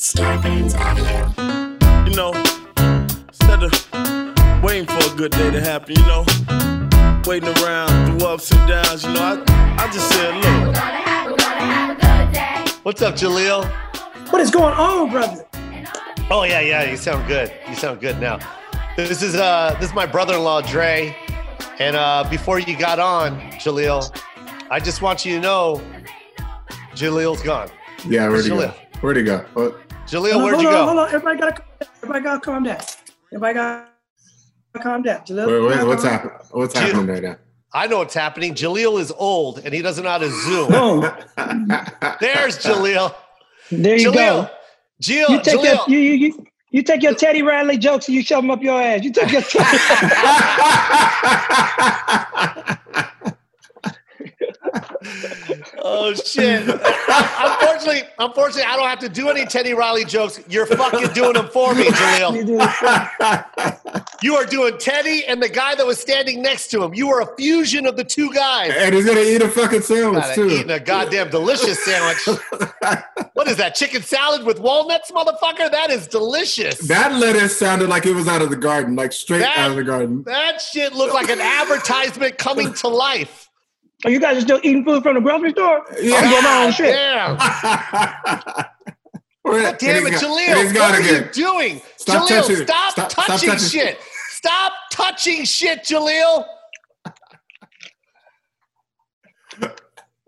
Starburns Audio. You know, instead of waiting for a good day to happen, you know, waiting around through ups and downs, you know, I, I just said, look, What's up, Jaleel? What is going on, brother? Oh yeah, yeah. You sound good. You sound good now. This is uh, this is my brother-in-law Dre, and uh, before you got on, Jaleel, I just want you to know, Jaleel's gone. Yeah, where'd he go? Where'd he go? What? Jaleel, Hold on, where'd you hold on, go? Hold on, everybody gotta, everybody gotta calm down. Everybody gotta calm down. Jaleel, Wait, wait, what's happening? What's Jill- happening right now? I know what's happening. Jaleel is old, and he doesn't know how to zoom. Boom. There's Jaleel. There you Jaleel. go. Jill, You take your Jaleel. you, you, you, you take your Teddy Riley jokes and you shove them up your ass. You take your Oh shit! unfortunately, unfortunately, I don't have to do any Teddy Riley jokes. You're fucking doing them for me, You Jaleel. You are doing Teddy and the guy that was standing next to him. You are a fusion of the two guys. and he's gonna eat a fucking sandwich God, too. eating a goddamn delicious sandwich. what is that? Chicken salad with walnuts, motherfucker? That is delicious. that lettuce sounded like it was out of the garden, like straight That- out of the garden. That shit looked like an advertisement coming to life. Oh, you guys are still eating food from the grocery store? Yeah. I'm doing my own shit. Damn. God Damn it, Jaleel. What gone are you doing? Stop Jaleel, touching it. stop, Stop- stop touching touching- shit. Stop touching shit, Jaleel.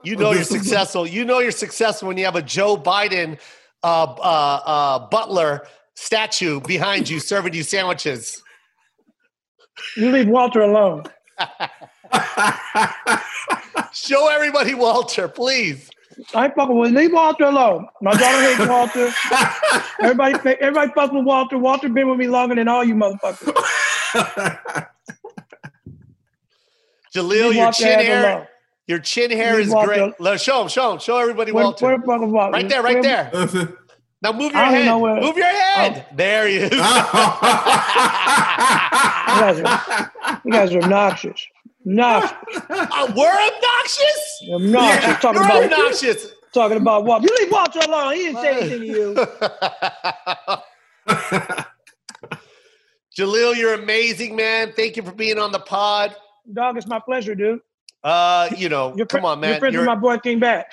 You know you're successful. You know you're successful when you have a Joe Biden uh, uh, uh, butler statue behind you serving you sandwiches. You leave Walter alone. Show everybody Walter, please. I ain't fucking with leave Walter alone. My daughter hates Walter. Everybody, everybody fuck with Walter. Walter been with me longer than all you motherfuckers. Jaleel, Leave your Walter chin hair, alone. your chin hair Leave is Walter- great. Let- Show him, show him, show everybody Where, Walter. where fuck is Walter? Right there, right Where- there. Now move your head. where- Move your oh. head. There he is. You guys are, you guys are obnoxious. Obnoxious. Uh, we're obnoxious. Obnoxious. Talking You're about obnoxious. talking about Walter. You leave Walter alone. He didn't say anything to you. Jaleel, you're amazing, man. Thank you for being on the pod. Dog, it's my pleasure, dude. Uh, you know, You're come on, man. You're friends You're- with my boy King Bach.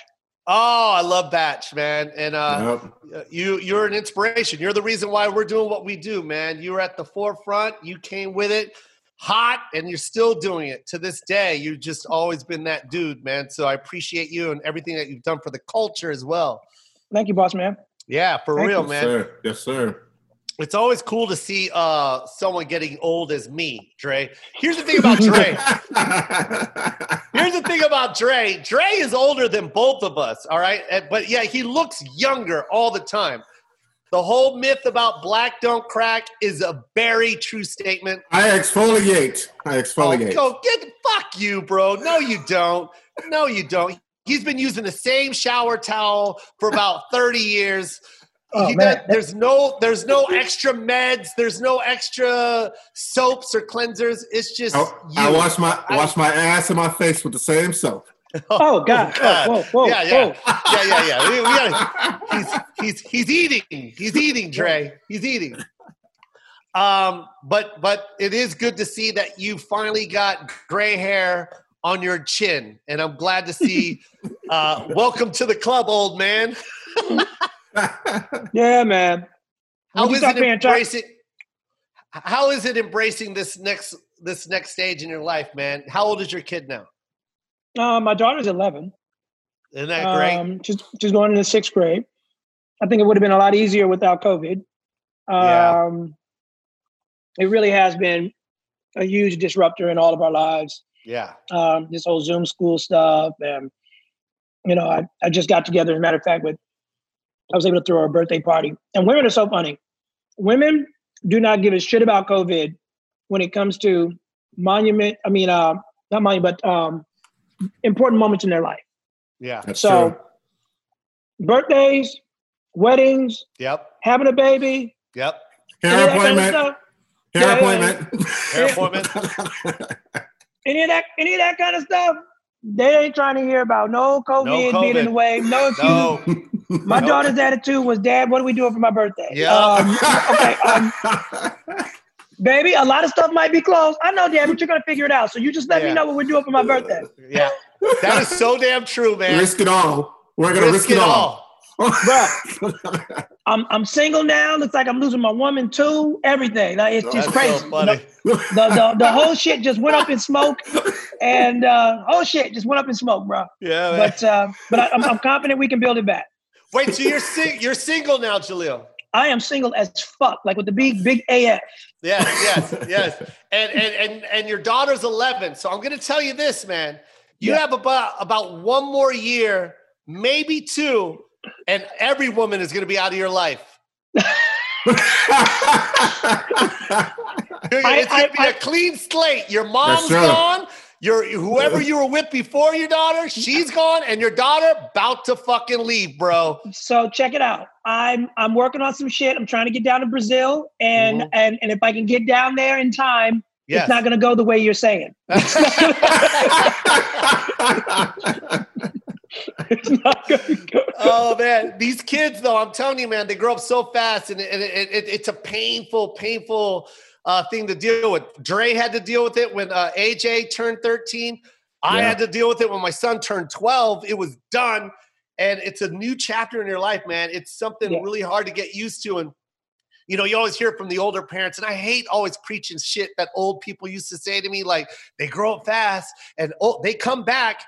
oh, I love Bach, man. And uh, Yep. you you're an inspiration. You're the reason why we're doing what we do, man. You're at the forefront. You came with it hot and you're still doing it to this day. You've just always been that dude, man. So I appreciate you and everything that you've done for the culture as well. Thank you, boss man. Yeah, for Thank real, Yes, man. sir. Yes, sir. It's always cool to see uh someone getting old as me, Dre. Here's the thing about Dre. Here's the thing about Dre. Dre is older than both of us, all right? But yeah, he looks younger all the time. The whole myth about black don't crack is a very true statement. I exfoliate. I Oh, exfoliate. go get fuck you, bro. No, you don't. No, you don't. He's been using the same shower towel for about 30 years. Oh, He man. does- there's no there's no extra meds, there's no extra soaps or cleansers. It's just I, you. I wash my I- wash my ass and my face with the same soap. Oh God. God. Whoa, whoa, whoa, yeah, yeah, whoa. yeah, yeah, yeah. We, we gotta, he's he's he's eating. He's eating, Dre. He's eating. Um, but but it is good to see that you finally got gray hair on your chin, and I'm glad to see. Uh, welcome to the club, old man. Yeah, man. How you it embracing? How is it embracing this next this next stage in your life, man? How old is your kid now? Uh, my daughter's 11. Isn't that great? Um, she's, she's going into sixth grade. I think it would have been a lot easier without COVID. Yeah. Um, It really has been a huge disruptor in all of our lives. yeah. Um, this whole Zoom school stuff. And, you know, I, I just got together, as a matter of fact, with, I was able to throw a birthday party. And women are so funny. Women do not give a shit about COVID when it comes to monument, I mean, uh, not monument, but um, important moments in their life. Yeah. That's So, true. birthdays, weddings, Yep. having a baby, Yep. Hair of that kind of appointment. Hair Yeah, yeah, appointment. Hair appointment. Any of that, any of that kind of stuff. They ain't trying to hear about no COVID, being in the way. No excuse. No. My No. daughter's attitude was, Dad, what are we doing for my birthday? Yeah. Um, okay, um, baby, a lot of stuff might be closed. I know, Dad, but you're gonna figure it out. So you just let Yeah. me know what we're doing for my birthday. Yeah. That is so damn true, man. risk it all. We're gonna risk, it all. Bruh. I'm I'm single now. Looks like I'm losing my woman too. Everything. Like it's just crazy. so funny. The, the the whole shit just went up in smoke, and uh, whole shit just went up in smoke, bro. Yeah, man. But uh, but I, I'm, I'm confident we can build it back. Wait, so you're sing- you're single now, Jaleel? I am single as fuck, like with the big big AF. Yes, yes, yes. And and and and your daughter's 11. So I'm going to tell you this, man. You Yeah. have about about one more year, maybe two, and every woman is going to be out of your life. I- it's going to be a clean slate. Your mom's gone. Your whoever you were with before your daughter, she's gone, and your daughter about to fucking leave, bro. So check it out. I'm I'm working on some shit. I'm trying to get down to Brazil, and Mhm. and and if I can get down there in time, Yes. it's not gonna go the way you're saying. It's not gonna go. oh man, these kids though, I'm telling you, man, they grow up so fast, and, it, and it, it, it's a painful, painful uh, thing to deal with. Dre had to deal with it when uh, AJ turned 13. I Yeah. had to deal with it when my son turned 12. It was done, and it's a new chapter in your life, man. It's something Yeah. really hard to get used to, and you know, you always hear from the older parents, and I hate always preaching shit that old people used to say to me, like they grow up fast and oh, they come back.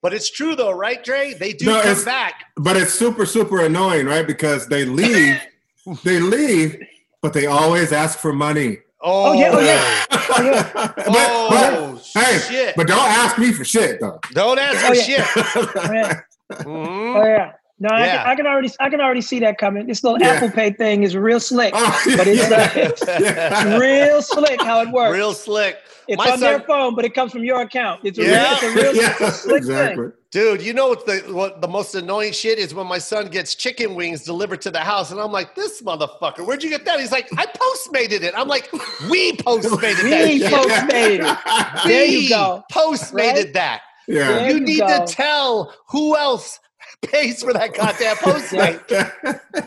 But it's true though, right, Dre? They do No, come back. but it's super, super annoying, right? Because they leave, they leave, but they always ask for money. Oh, yeah, oh, yeah. Oh, yeah. But- Oh, but- hey, shit. but don't ask me for shit though. Don't ask Oh, for yeah. shit. Oh, yeah. Mhm. Oh, yeah. No, I, can, I can already I can already see that coming. This little Yeah. Apple Pay thing is real slick. Oh, But it's, uh, it's real slick how it works. Real slick. it's my on their phone, but it comes from your account. It's a Yeah. real, it's a real Yeah, slick exactly. thing. Dude, you know what the what the most annoying shit is when my son gets chicken wings delivered to the house, and I'm like, "This motherfucker, where'd you get that?" He's like, "I postmated it." I'm like, "We postmated that We postmated it. There you We go. Postmated Right? that. Yeah. There you you need go. to tell who else pays for that goddamn postmate,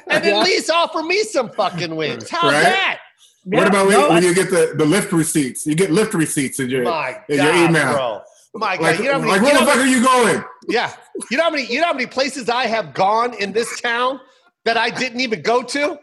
and Yeah. at least offer me some fucking wings. How's Right? that? What Yeah, about when, no, when you get the, the Lyft receipts? You get Lyft receipts in your My in your email. bro. My God, Like, you know how many, like you where know the fuck are you going? Yeah. You know how many you know how many places I have gone in this town that I didn't even go to?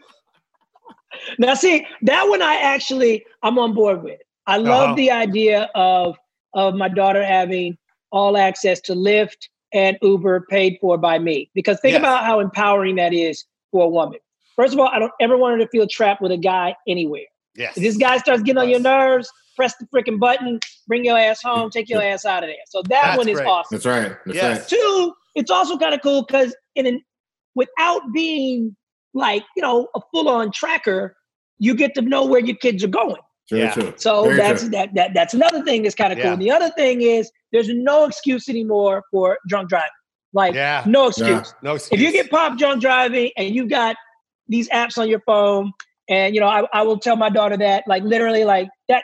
Now, see that one, I actually I'm on board with. I love Uh-huh. the idea of of my daughter having all access to Lyft and Uber paid for by me. Because think Yes. about how empowering that is for a woman. First of all, I don't ever want her to feel trapped with a guy anywhere. Yes. If this guy starts getting on your nerves, press the freaking button, bring your ass home, take your ass out of there. So that That's one is great. awesome. That's right. That's Yes. right. Two, it's also kind of cool because in an, without being like you know a full on tracker, you get to know where your kids are going. Very Yeah. true. So Very that's true. that, that that's another thing that's kind of Yeah. cool. The other thing is there's no excuse anymore for drunk driving. Like Yeah. no excuse. No excuse. If you get popped drunk driving and you got these apps on your phone, and you know I, I will tell my daughter that like literally like that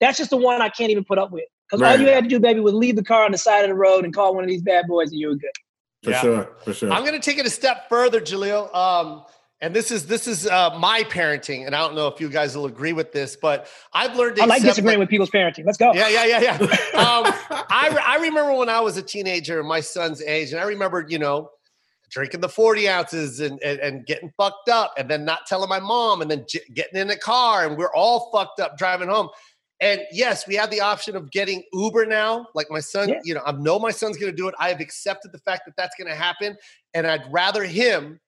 that's just the one I can't even put up with. Because all you had to do, baby, was leave the car on the side of the road and call one of these bad boys, and you were good. For Yeah. sure. For sure. I'm gonna take it a step further, Jaleel. Um, and this is this is uh, my parenting, and I don't know if you guys will agree with this, but I've learned to I like disagreeing with people's parenting. Let's go. Yeah, yeah, yeah, yeah. Um, I, re- I remember when I was a teenager, my son's age, and I remember, you know, drinking the 40 ounces and, and, and getting fucked up and then not telling my mom and then j- getting in the car and we're all fucked up driving home. And yes, we have the option of getting Uber now. Like my son, Yeah. you know, I know my son's going to do it. I have accepted the fact that that's going to happen. And I'd rather him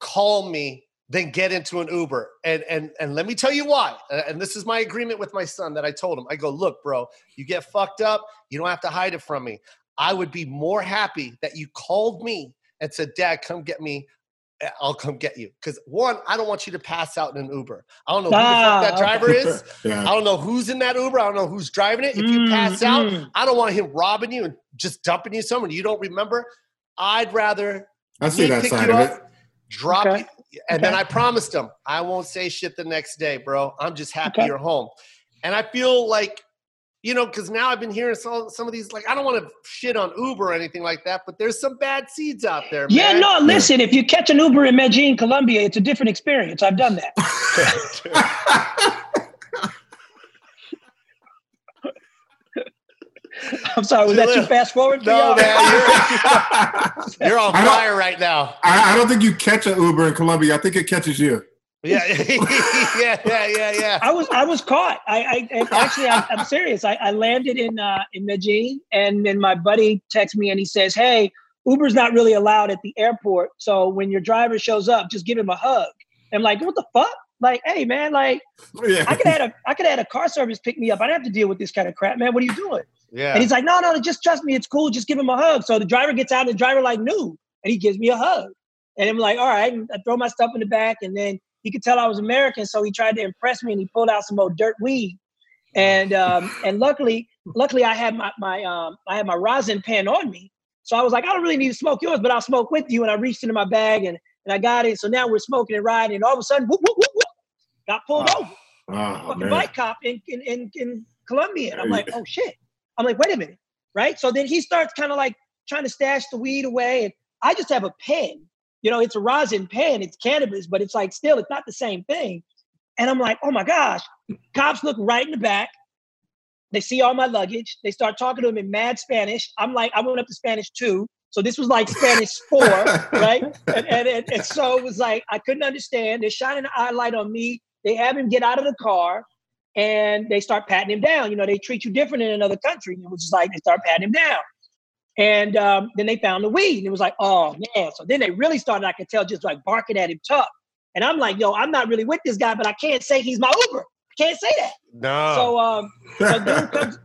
call me than get into an Uber. And and and let me tell you why. And this is my agreement with my son that I told him. I go, look, bro, you get fucked up, you don't have to hide it from me. I would be more happy that you called me and said, Dad, come get me. Uh, I'll come get you. Because one, I don't want you to pass out in an Uber. I don't know who Ah, the fuck that okay. driver is. I don't know who's in that Uber. I don't know who's driving it. If you Mm, pass out, mm. I don't want him robbing you and just dumping you somewhere you don't remember. I'd rather I see that pick side you of it. Up, drop Okay. you, and then I promised him I won't say shit the next day, bro. I'm just happy Okay. you're home. And I feel like, you know, because now I've been hearing some, some of these, like, I don't want to shit on Uber or anything like that, but there's some bad seeds out there. Yeah, man. no, listen, if you catch an Uber in Medellin, Colombia, it's a different experience. I've done that. I'm sorry, was that too fast forward No, y'all? man, you're, you're on fire right now. I, I don't think you catch an Uber in Colombia. I think it catches you. Yeah, yeah, yeah, yeah, yeah. I was I was caught. I, I actually I, I'm serious. I, I landed in uh, in Medellin, and then my buddy texts me and he says, "Hey, Uber's not really allowed at the airport. So when your driver shows up, just give him a hug." I'm like, "What the fuck?" Like, hey man, like Yeah. I could have had a I could have had a car service pick me up. I don't have to deal with this kind of crap, man. What are you doing? And he's like, "No, no, just trust me. It's cool. Just give him a hug." So the driver gets out, and the driver like knew, and he gives me a hug, and I'm like, "All right." And I throw my stuff in the back, and then he could tell I was American, so he tried to impress me, and he pulled out some old dirt weed, and um, and luckily, luckily I had my my um I had my rosin pen on me, so I was like, I don't really need to smoke yours, but I'll smoke with you, and I reached into my bag and and I got it. So now we're smoking and riding, and all of a sudden, whoop, whoop, whoop, whoop, got pulled Oh, over Oh, fucking man. bike cop in, in, in, in Colombia. And I'm like, oh shit. I'm like, wait a minute. Right. So then he starts kind of like trying to stash the weed away. And I just have a pen. You know, it's a rosin pen, it's cannabis, but it's like still, it's not the same thing. And I'm like, oh my gosh. Cops look right in the back. They see all my luggage. They start talking to him in mad Spanish. I'm like, I went up to Spanish too. So this was like Spanish four, right? And, and, and, and so it was like, I couldn't understand. They're shining an eye light on me. They have him get out of the car and they start patting him down. You know, they treat you different in another country. And it was just like they start patting him down. And um, then they found the weed, and it was like, oh man. So then they really started, I could tell, just like barking at him tough. And I'm like, yo, I'm not really with this guy, but I can't say he's my Uber. I can't say that. No. So um, so dude comes.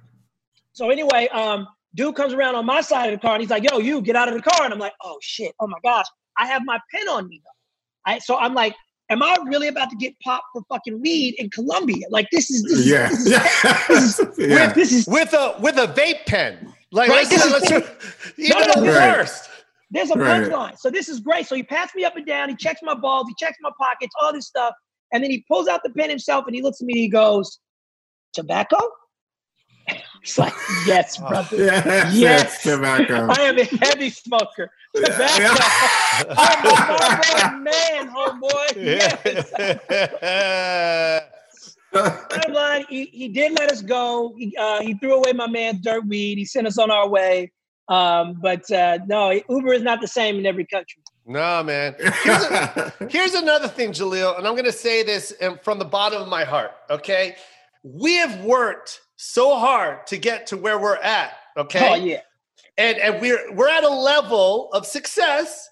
So anyway, um, dude comes around on my side of the car, and he's like, yo, you get out of the car. And I'm like, oh shit, oh my gosh, I have my pen on me though. I so I'm like, am I really about to get popped for fucking weed in Colombia? Like this is this is, Yeah. this is, Yeah. yeah. this is with a with a vape pen. Like Right, let's, this is- let's even No, no, the Right. worst. There's a Right. punchline. So this is great. So he pats me up and down. He checks my balls. He checks my pockets, all this stuff. And then he pulls out the pen himself and he looks at me and he goes, Tobacco? It's like, yes, brother. Yes. Yes. Tobacco. I am a heavy smoker. Tobacco. Yeah. I'm a Marlboro man, homeboy. Yes. Bottom line, he, he did let us go. He, uh, he threw away my man's dirt weed. He sent us on our way. Um, but uh, no, Uber is not the same in every country. no, man. Here's, a- here's another thing, Jaleel, and I'm going to say this um, from the bottom of my heart. Okay, we have worked so hard to get to where we're at. Okay, Oh yeah. And and we're we're at a level of success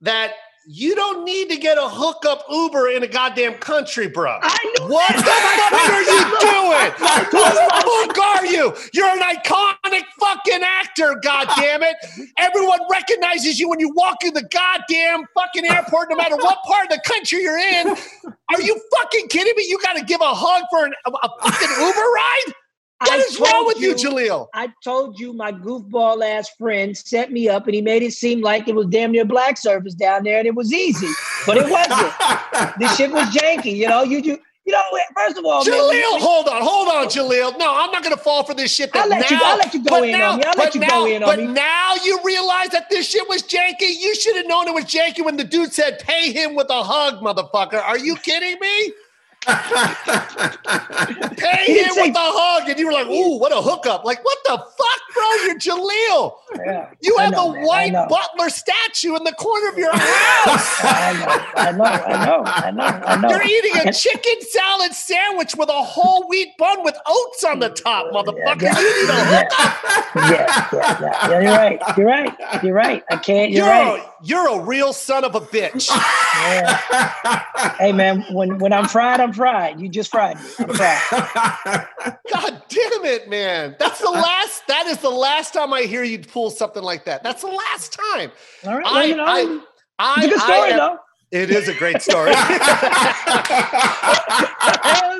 that you don't need to get a hookup Uber in a goddamn country, bro. What the fuck are you doing? Who the fuck are you? You're an iconic fucking actor, goddamn it! Everyone recognizes you when you walk in the goddamn fucking airport, no matter what part of the country you're in. Are you fucking kidding me? You got to give a hug for an, a, a fucking Uber ride? What I is wrong with you, Jaleel? I told you my goofball ass friend set me up and he made it seem like it was damn near black service down there and it was easy. But it wasn't. this shit was janky, you know. You you you know, first of all, man, Jaleel, hold on, hold on, Jaleel. No, I'm not going to fall for this shit. That I'll let you- I'll let you go in now, on me. I'll let you now, go in on but me. now you realize that this shit was janky. You should have known it was janky when the dude said, "Pay him with a hug, motherfucker." Are you kidding me? Pay him say- with a hug, and you were like, "Ooh, what a hookup!" Like, what the fuck, bro? You're Jaleel. Yeah, You have know, a man, white butler statue in the corner of your house. I know, I know, I know, I know, I know. You're eating a chicken salad sandwich with a whole wheat bun with oats on the top, motherfucker. yeah, you need a yeah. hookup. yeah, yeah, yeah, yeah, you're right. You're right. You're right. I can't. You're, You're, right. a, you're a real son of a bitch. Yeah. Hey man, when when I'm fried, I'm fried. You just fried me. I'm fried. God damn it, man. That's the last. That is the last time I hear you pull something like that. That's the last time. All right. Well, I, you know, I, I, it's a good story am- though. It is a great story.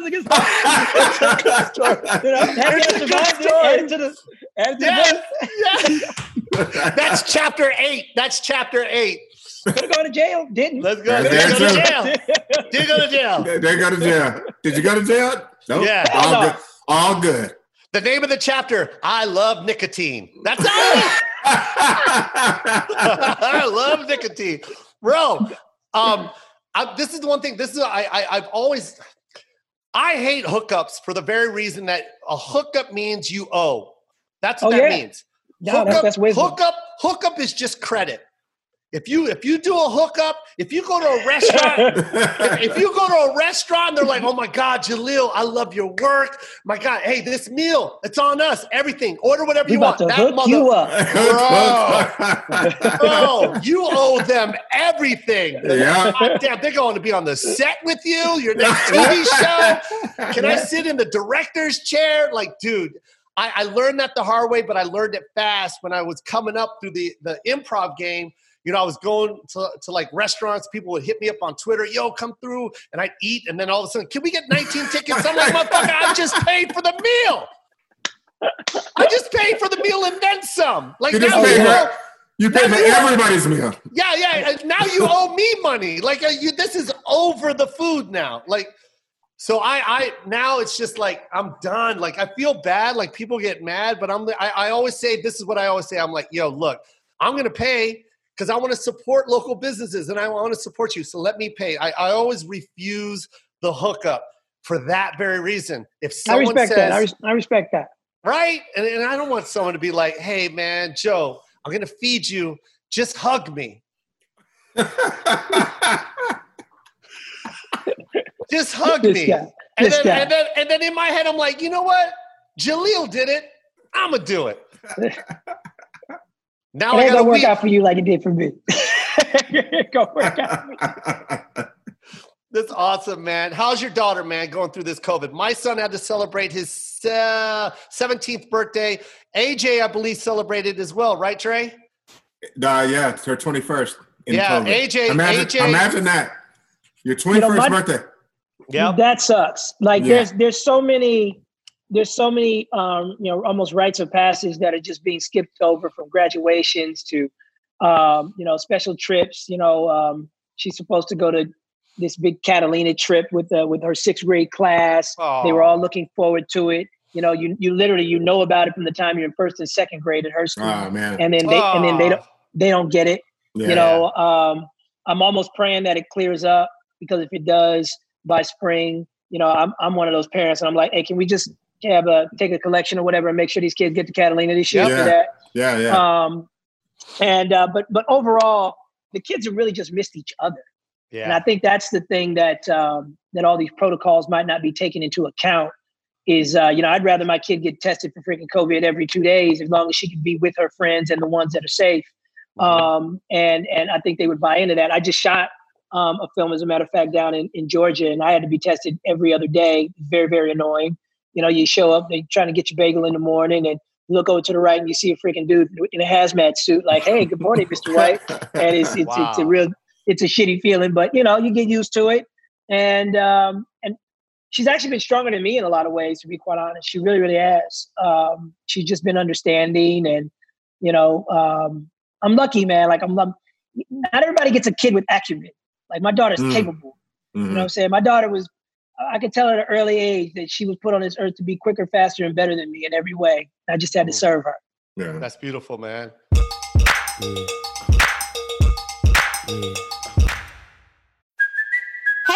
A good story. It's a good story. You know, It's I a good story. It the, add it to yes, yes. That's chapter eight. That's chapter eight. Could have gone to jail. Didn't. Let's go. Yeah, Let's go to jail. Did go to jail. they go to jail. Did you go to jail? No. Yeah. All No. good. All good. The name of the chapter: I love nicotine. That's all. I love nicotine, bro. Um, I, this is the one thing. This is I, I I've always I hate hookups for the very reason that a hookup means you owe. That's what Oh, that yeah. means. No, that's, hookup, that's wisdom. hookup, hookup is just credit. If you if you do a hookup, if you go to a restaurant, if you go to a restaurant, they're like, "Oh my God, Jaleel, I love your work. My God, hey, this meal, it's on us. Everything, order whatever We you about want." to That hook you mother- up. Bro, you owe them everything. Yeah. God damn, they're going to be on the set with you. Your next TV show. Can I sit in the director's chair? Like, dude, I, I learned that the hard way, but I learned it fast when I was coming up through the the improv game. You know, I was going to, to like restaurants. People would hit me up on Twitter, yo, come through, and I'd eat, and then all of a sudden, can we get 19 tickets? I'm like, motherfucker, I just paid for the meal. I just paid for the meal and then some. Like You now paid you owe- You pay for everybody's meal. yeah, yeah. and Now you owe me money. Like uh, you, this is over the food now. Like, so I, I now it's just like I'm done. Like I feel bad. Like people get mad, but I'm. I, I always say this is what I always say. I'm like, yo, look, I'm gonna pay because I want to support local businesses and I want to support you. So let me pay. I, I always refuse the hookup for that very reason. If I someone respect says, that. I, res- I respect that. right? And, and I don't want someone to be like, hey, man, Joe, I'm going to feed you. Just hug me. Just hug This me. guy. And This then, guy. and, then, and then in my head, I'm like, you know what? Jaleel did it. I'm going to do it. now It I ain't got gonna work week. out for you like it did for me. it gonna work out. That's awesome, man. How's your daughter, man, going through this COVID? My son had to celebrate his uh, 17th birthday. AJ, I believe, celebrated as well, right, Trey? Nah, yeah, it's her 21st. Yeah, COVID. AJ Imagine, AJ imagine that. Your 21st know, my- birthday. Yeah. That sucks. Like Yeah. there's there's so many there's so many um, you know almost rites of passage that are just being skipped over from graduations to um, you know special trips. You know um, she's supposed to go to this big Catalina trip with uh, with her sixth grade class. They were all looking forward to it. You know, you you literally you know about it from the time you're in first and second grade at her school, Oh, man. and then they and then they don't they don't get it. Yeah. You know, um, I'm almost praying that it clears up because if it does by spring, you know, I'm I'm one of those parents, and I'm like, hey, can we just have a take a collection or whatever and make sure these kids get to Catalina this year Yeah. for that? yeah, yeah. Um, and uh, but but overall, the kids have really just missed each other, Yeah. and I think that's the thing that um, that all these protocols might not be taken into account. Is uh, you know, I'd rather my kid get tested for freaking COVID every two days as long as she can be with her friends and the ones that are safe um, and and I think they would buy into that. I just shot um, a film, as a matter of fact, down in, in Georgia, and I had to be tested every other day. Very very annoying. You know, you show up, they trying to get your bagel in the morning, and you look over to the right, and you see a freaking dude in a hazmat suit, like, "Hey, good morning, Mister White." And it's it's, it's a real it's a shitty feeling, but you know, you get used to it. And um, and she's actually been stronger than me in a lot of ways, to be quite honest. She really really has. Um, she's just been understanding, and you know, um, I'm lucky, man. Like I'm, not everybody gets a kid with acumen. Like my daughter's Mm. capable. You know what I'm saying? My daughter was, I could tell at an early age that she was put on this earth to be quicker, faster, and better than me in every way. I just had to Mm. serve her. Yeah. That's beautiful, man. Hey,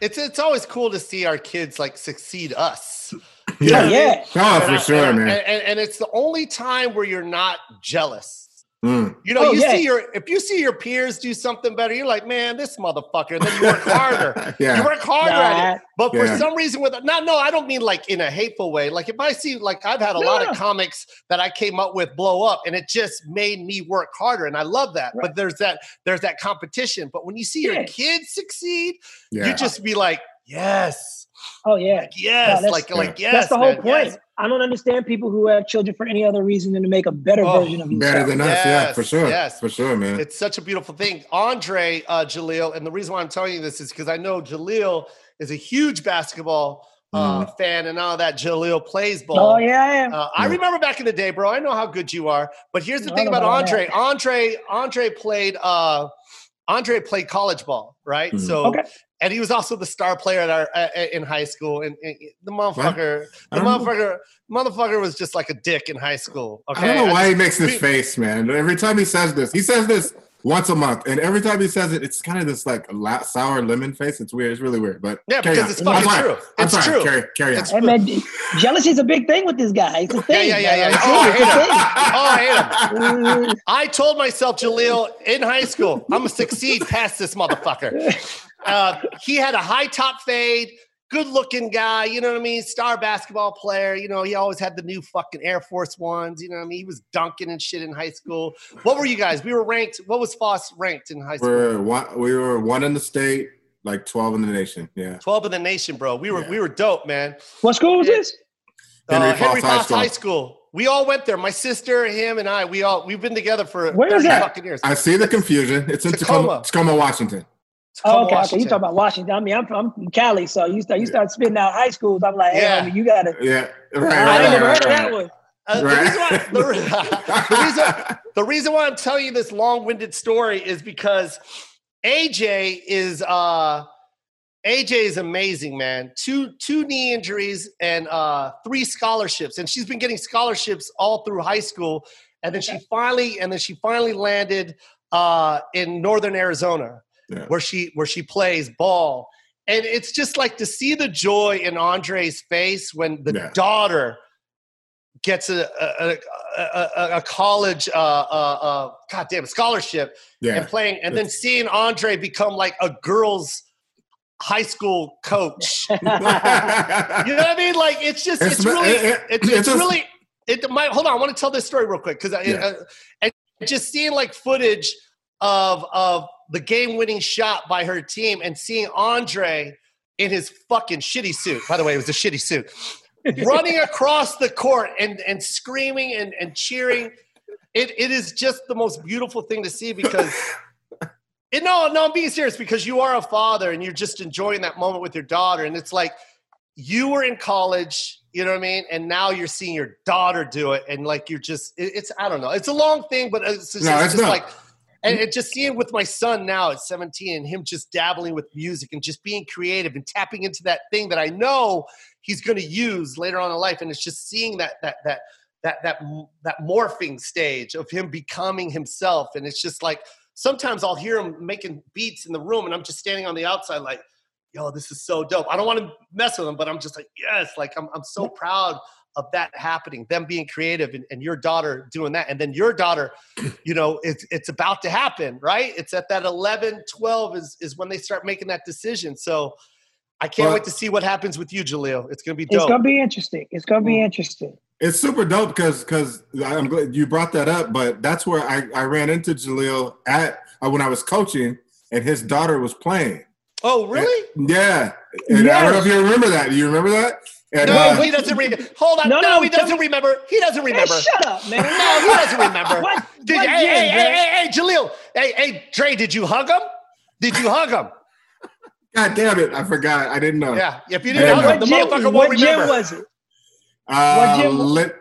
It's it's always cool to see our kids like succeed us. Yeah. Yeah. Oh, for I- sure, and, man. And, and it's the only time where you're not jealous. Mm. You know, Oh, you yeah. see your if you see your peers do something better, you're like, man, this motherfucker. And then you work harder. yeah. You work harder at it. Nah, But for some reason, with no, no, I don't mean like in a hateful way. Like if I see, like I've had a lot of comics that I came up with blow up, and it just made me work harder, and I love that. Right. But there's that there's that competition. But when you see your kids succeed, yeah. you just be like, yes, Oh yeah. like yes, that's- like like yes. That's the whole man, point. yes. I don't understand people who have children for any other reason than to make a better Oh, version of themselves. Better than us, yeah, for sure. yes. For sure, man. It's such a beautiful thing. Andre uh, Jaleel, and the reason why I'm telling you this is because I know Jaleel is a huge basketball uh, fan, and all that Jaleel plays ball. Oh yeah, I. Uh, I remember back in the day, bro. I know how good you are. But here's the I thing about know about Andre. Andre, Andre played. Uh, Andre played college ball, right? Mhm. So, Okay. And he was also the star player at our uh, in high school. And, and the motherfucker, the don't know. motherfucker, motherfucker was just like a dick in high school. Okay, I don't know why he makes this we- face, man. Every time he says this, he says this once a month, and every time he says it, it's kind of this like la- sour lemon face. It's weird. It's really weird. But Yeah, carry because on. it's I'm fucking sorry. true. I'm It's sorry. true. Carry, carry on. It's- Hey man, jealousy's a big thing with this guy. It's a Yeah, thing. yeah, yeah, yeah. man. Oh, I hate him. Oh, I hate him. I told myself, Jaleel, in high school, I'm gonna succeed past this motherfucker. Uh, he had a high top fade, good looking guy, you know what I mean? Star basketball player. You know, he always had the new fucking Air Force Ones, you know what I mean? He was dunking and shit in high school. What were you guys? We were ranked, what was Foss ranked in high school? We're one, we were one in the state, like twelve in the nation. Yeah. 12 of the nation, bro. We were Yeah. we were dope, man. what school was this? Henry uh, Foss Henry High School. High School. We all went there. My sister, him, and I. We all we've been together for Where is that? fucking years. I see the confusion. It's in Tacoma. Tacoma, Tacoma Washington. Tacoma, Oh, okay, okay. You Washington. talking about Washington? I mean, I'm from, I'm from Cali, so you start you start spitting out high schools. I'm like, hey, Yeah. homie, you gotta. Yeah. Right. I Right. ain't never right, heard of right, that one. Uh, the, reason why, the, the reason the reason why I'm telling you this long-winded story is because AJ is uh AJ is amazing, man. Two two knee injuries and uh three scholarships, and she's been getting scholarships all through high school, and then she finally and then she finally landed uh in northern Arizona Yeah. where she where she plays ball. And it's just like to see the joy in Andre's face when the Yeah. daughter gets a a, a, a, a college uh, uh, uh, goddamn scholarship Yeah. and playing, and then seeing Andre become like a girls' high school coach. You know what I mean? Like it's just it's, It's- really it- it- it's, it's it's just- really it. My hold on, I want to tell this story real quick because Yeah. uh, and just seeing like footage of of the game winning shot by her team and seeing Andre in his fucking shitty suit. By the way, it was a shitty suit. running across the court and and screaming and, and cheering. It it is just the most beautiful thing to see because it, no, no, I'm being serious because you are a father and you're just enjoying that moment with your daughter. And it's like you were in college, you know what I mean? And now you're seeing your daughter do it. And like you're just, it, it's, I don't know. It's a long thing, but it's just, No, it's it's just not. like, and it just seeing with my son now at 17 and him just dabbling with music and just being creative and tapping into that thing that I know he's going to use later on in life. And it's just seeing that, that, that, that, that, that morphing stage of him becoming himself. And it's just like, sometimes I'll hear him making beats in the room and I'm just standing on the outside like, yo, this is so dope. I don't want to mess with him, but I'm just like, yes, like I'm, I'm so proud of that happening, them being creative and, and your daughter doing that. And then your daughter, you know, it's, it's about to happen, right? It's at that 11, 12 is, is when they start making that decision. So I can't Well- wait to see what happens with you, Jaleel. It's going to be It's gonna be interesting. It's gonna be Mm. interesting. It's super dope because because I'm glad you brought that up, but that's where I, I ran into Jaleel at uh, when I was coaching and his daughter was playing. oh, really? Yeah, and I don't know if you remember that. Do you remember that? And, No, uh, he doesn't remember. Hold on. No, No, no, he doesn't remember. He doesn't Man, remember. shut up, man. No, he doesn't remember. What? Did, what hey, gym, hey, hey, hey, hey, Jaleel. Hey, hey, Dre, did you hug him? Did you hug him? God damn it, I forgot. I didn't know. Yeah. If you Yeah. didn't hug him, What the gym, motherfucker won't what remember. gym was it? Uh, What gym? Lin-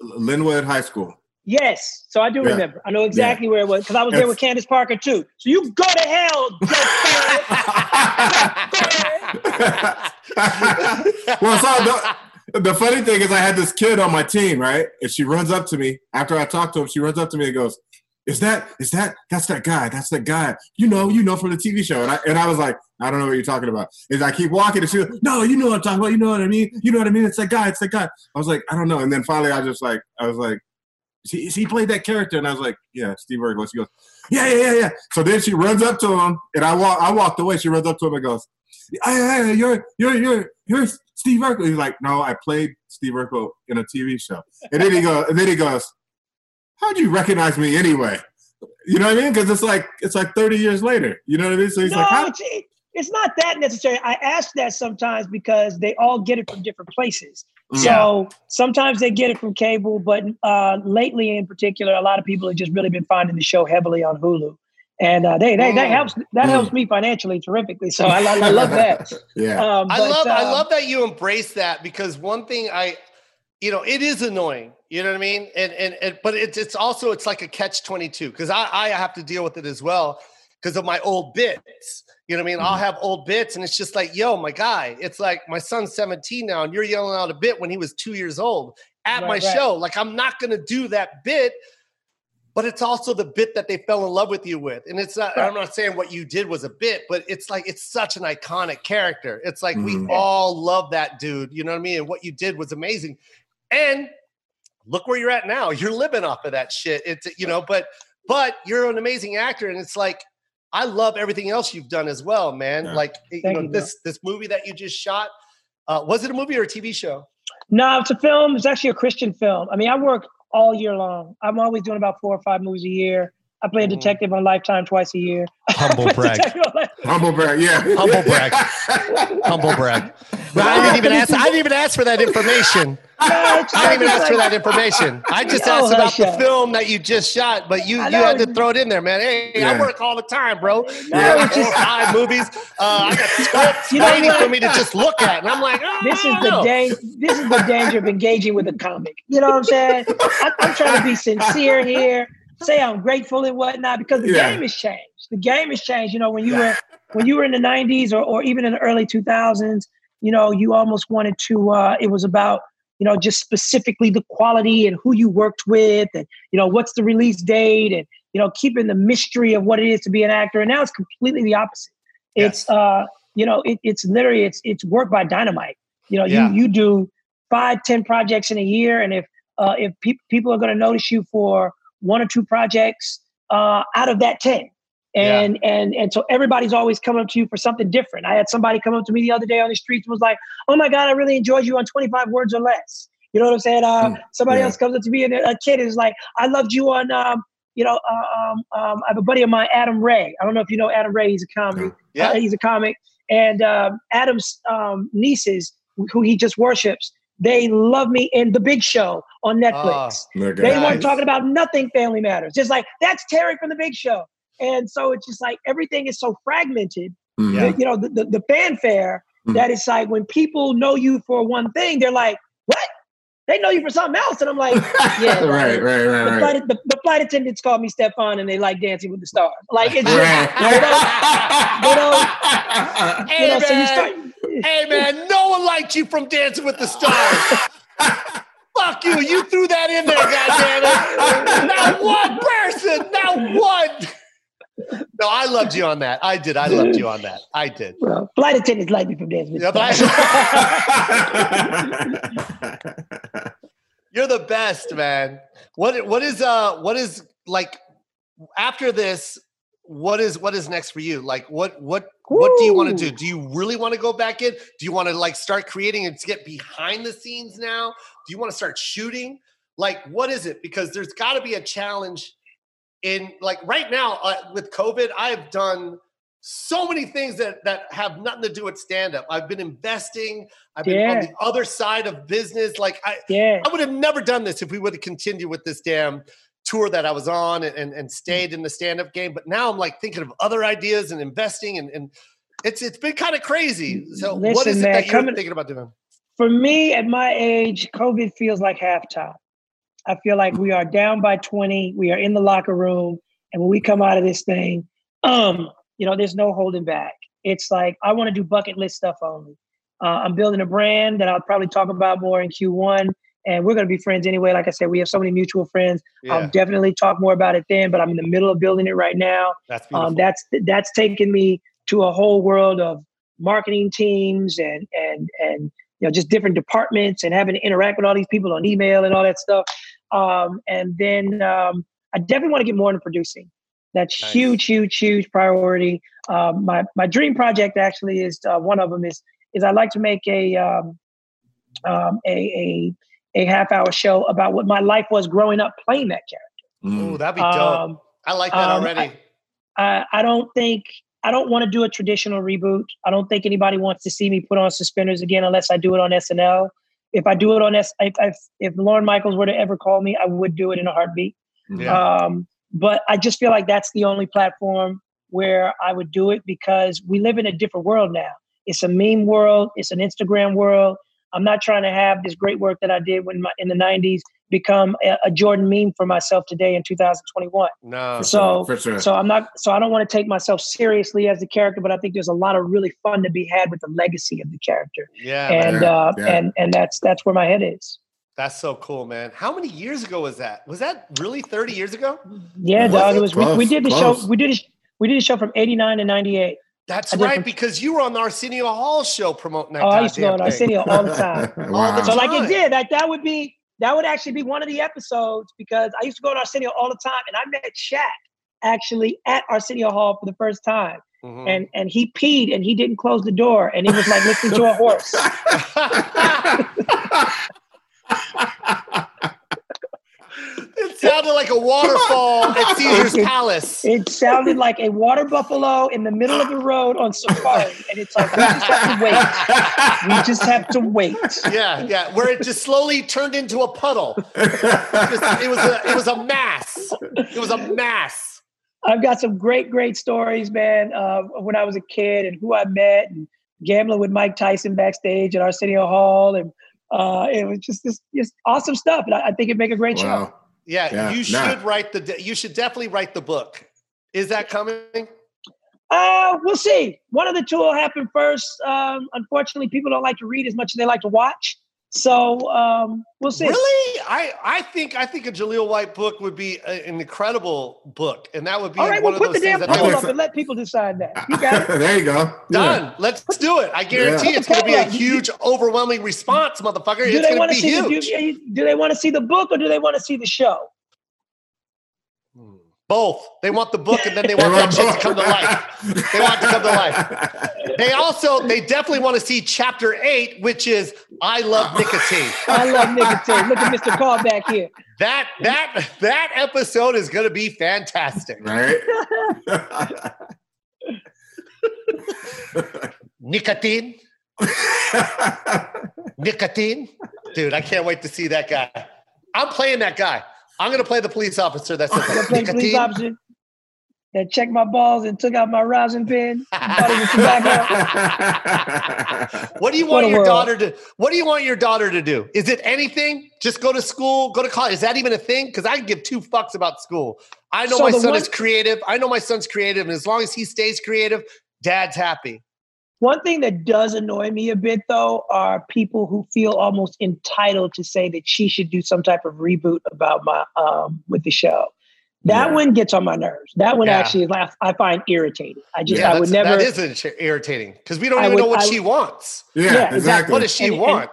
Linwood High School. Yes. So I do Yeah. remember. I know exactly where it was because I was there with Candace Parker too. So you go to hell, well, so the, the funny thing is, I had this kid on my team, right? And she runs up to me after I talk to him. She runs up to me and goes, "Is that? Is that? That's that guy. That's that guy. You know, you know from the TV show." And I and I was like, "I don't know what you're talking about." Is I keep walking, and she goes, "No, you know what I'm talking about. You know what I mean. You know what I mean. It's that guy. It's that guy." I was like, "I don't know." And then finally, I just like, I was like. He, he played that character, and I was like, "Yeah, Steve Urkel." She goes, "Yeah, yeah, yeah, yeah." So then she runs up to him, and I walk. I walked away. She runs up to him and goes, hey, hey, you're you're you're you're Steve Urkel. He's like, no, I played Steve Urkel in a TV show. And then he goes, and then he goes, how'd you recognize me anyway? You know what I mean? Because it's like it's like 30 years later. You know what I mean? So he's no, like, how? it's not that necessary. I ask that sometimes because they all get it from different places. Mm. So sometimes they get it from cable, but uh, lately in particular, a lot of people have just really been finding the show heavily on Hulu. And uh, they, they that Mm. helps that Mm. helps me financially terrifically. So I, I, I love that. Yeah. Um, I but, love I uh, love that you embrace that because one thing I you know it is annoying you know what I mean and and, and but it's it's also it's like a catch 22 because I I have to deal with it as well because of my old bits you know what I mean I'll Mhm. have old bits and it's just like yo my guy it's like my son's 17 now and you're yelling out a bit when he was 2 years old at Right, my right. show like I'm not going to do that bit but it's also the bit that they fell in love with you with. And it's not, I'm not saying what you did was a bit, but it's like, it's such an iconic character. It's like, we Mhm. all love that dude. You know what I mean? And what you did was amazing. And look where you're at now. You're living off of that shit. It's, you know, but, but you're an amazing actor. And it's like, I love everything else you've done as well, man. Yeah. Like, you know, you, bro. this, this movie that you just shot, uh, was it a movie or a TV show? No, it's a film. It's actually a Christian film. I mean, I work all year long. I'm always doing about four or five movies a year. I play a Mhm. detective on Lifetime twice a year. Humble brag. Detective on Lifetime. Humble brag, yeah. Humble brag. Humble brag. But I didn't even ask. I didn't even ask for that information. No, I didn't even it's ask for that information. I just Oh, asked about the up. film that you just shot, but you you had to throw it in there, man. Hey, I work all the time, bro. No, I it's got four, just- five movies. Uh, I got scripts You know waiting what? for me to just look at, and I'm like, oh, this is the know. day. This is the danger of engaging with a comic. You know what I'm saying? I, I'm trying to be sincere here. Say I'm grateful and whatnot because the Yeah. game has changed. The game has changed. You know, when you were when you were in the '90s or, or even in the early 2000s, you know, you almost wanted to. Uh, it was about you know just specifically the quality and who you worked with, and you know what's the release date, and you know keeping the mystery of what it is to be an actor. And now it's completely the opposite. It's Yes. uh, you know, it, it's literally it's it's work by dynamite. You know, Yeah. you you do five, ten projects in a year, and if uh, if pe- people are going to notice you for one or two projects uh, out of that ten, Yeah. and and and so everybody's always coming up to you for something different. I had somebody come up to me the other day on the streets and was like, "Oh my god, I really enjoyed you on twenty five words or less." You know what I'm saying? Uh, Mm, somebody yeah. else comes up to me and a kid is like, "I loved you on." Um, you know, uh, um, um, I have a buddy of mine, Adam Ray. I don't know if you know Adam Ray. He's a comedy. Yeah. Uh, he's a comic. And um, Adam's um, nieces, who he just worships, they love me in The Big Show on Netflix. Look they at weren't talking about nothing Family Matters. Just like, that's Terry from The Big Show. And so it's just like everything is so fragmented. Mhm. That, you know, the, the, the fanfare Mhm. that it's like when people know you for one thing, they're like, what? They know you for something else. And I'm like, yeah. right, right, right, The, right. flight, the, the flight attendants call me Stefan and they like dancing with the stars. Like it's just, Right. they don't, they Hey, you know, so you man. start, Hey man, no one liked you from Dancing with the Stars. Fuck you! You threw that in there, goddammit! Not one person, not one. No, I loved you on that. I did. I loved you on that. I did. well, flight attendants like me from dancing with Yeah, the but stars. I- You're the best, man. What what is uh what is like after this? What is what is next for you? Like what what what do you want to do? Do you really want to go back in? Do you want to like start creating and get behind the scenes now? Do you want to start shooting? Like what is it? Because there's got to be a challenge in like right now uh, with COVID. I've done so many things that that have nothing to do with stand up. I've been investing. I've been on the other side of business. Like I, yeah. I would have never done this if we would have continued with this damn tour that I was on and, and, and stayed in the stand up game. But now I'm like thinking of other ideas and investing and, and it's it's been kind of crazy. So what Listen, is it man, that you're coming- thinking about doing? For me, at my age, COVID feels like halftime. I feel like we are down by 20. We are in the locker room. And when we come out of this thing, um, you know, there's no holding back. It's like I want to do bucket list stuff only. Uh, I'm building a brand that I'll probably talk about more in Q1. And we're going to be friends anyway. Like I said, we have so many mutual friends. Yeah, I'll definitely talk more about it then, but I'm in the middle of building it right now. that's beautiful. Um, that's that's taken me to a whole world of marketing teams and and and you know just different departments and having to interact with all these people on email and all that stuff. Um, and then um, I definitely want to get more into producing. That's Nice. huge, huge, huge priority. Um, my my dream project actually is uh, one of them is is I like to make a um, um, a a a half hour show about what my life was growing up playing that character. Ooh, Mm. that'd be dope. Um, I like that um, already. I, I don't think I don't want to do a traditional reboot. I don't think anybody wants to see me put on suspenders again unless I do it on SNL. If I do it on S, if, if, if Lorne Michaels were to ever call me, I would do it in a heartbeat. Yeah. Um, but I just feel like that's the only platform where I would do it because we live in a different world now. It's a meme world. It's an Instagram world. I'm not trying to have this great work that I did when my, in the 90s become a, a Jordan meme for myself today in 2021. No. So, sure. so I'm not. So I don't want to take myself seriously as the character, but I think there's a lot of really fun to be had with the legacy of the character, Yeah, and Yeah, uh, yeah. and and that's that's where my head is. that's so cool, man. How many years ago was that? Was that really 30 years ago? Yeah, Was dog. it? It was. We, we did the close. show. We did. A, we did a show from '89 to '98. That's I right, from- because you were on the Arsenio Hall show promoting that. Oh, I used to go on. Arsenio all the time. wow. So like Time. it did. Like that would be that would actually be one of the episodes because I used to go to Arsenio all the time, and I met Shaq actually at Arsenio Hall for the first time, Mhm. and and he peed and he didn't close the door, and he was like listening to a horse. it sounded like a waterfall at Caesar's Palace. It sounded like a water buffalo in the middle of the road on safari, and it's like we just have to wait. We just have to wait. Yeah, yeah, where it just slowly turned into a puddle. Just- it was a it was a mass. It was a mass. I've got some great, great stories, man. Uh, when I was a kid and who I met, and gambling with Mike Tyson backstage at Arsenio Hall, and uh, it was just this just awesome stuff. And I, I think it'd make a great show. Wow. Yeah, Yeah, you should write the. You should definitely write the book. Is that coming? Uh, we'll see. One of the two will happen first. Um, unfortunately, people don't like to read as much as they like to watch. So um, we'll see. Really? I I think I think a Jaleel White book would be a- an incredible book, and that would be All right, one well, of put the those damn things that they poll would up and let people decide that. You got it. there you go. Done. Let's do it. I guarantee Yeah. it's going to be a Put the poll up. huge, overwhelming response, motherfucker. Do it's going to to be see? The, huge. do, do they want to see the book or do they want to see the show? Both. They want the book, and then they They want that want shit to come to life. They want it to come to life. They also, they definitely want to see chapter eight, which is I love nicotine. I love nicotine. Look at Mr. Call back here. That that that episode is going to be fantastic. right? Nicotine, nicotine, dude. I can't wait to see that guy. I'm playing that guy. I'm going to play the police officer that I says played police officer that checked my balls and took out my rosin pin. Thought it was tobacco. What do you want your world. daughter to? What do you want your daughter to do? Is it anything? Just go to school, go to college. Is that even a thing? Because I give two fucks about school. I know So my son one- is creative. I know my son's creative, and as long as he stays creative, dad's happy. One thing that does annoy me a bit, though, are people who feel almost entitled to say that she should do some type of reboot about my um with the show. That Yeah. one gets on my nerves. That one Yeah. actually is I I find irritating. I just yeah, I would never. that is ir- irritating because we don't I even would- know what I she wants. yeah, Yeah, exactly. exactly. What does she And- and- want?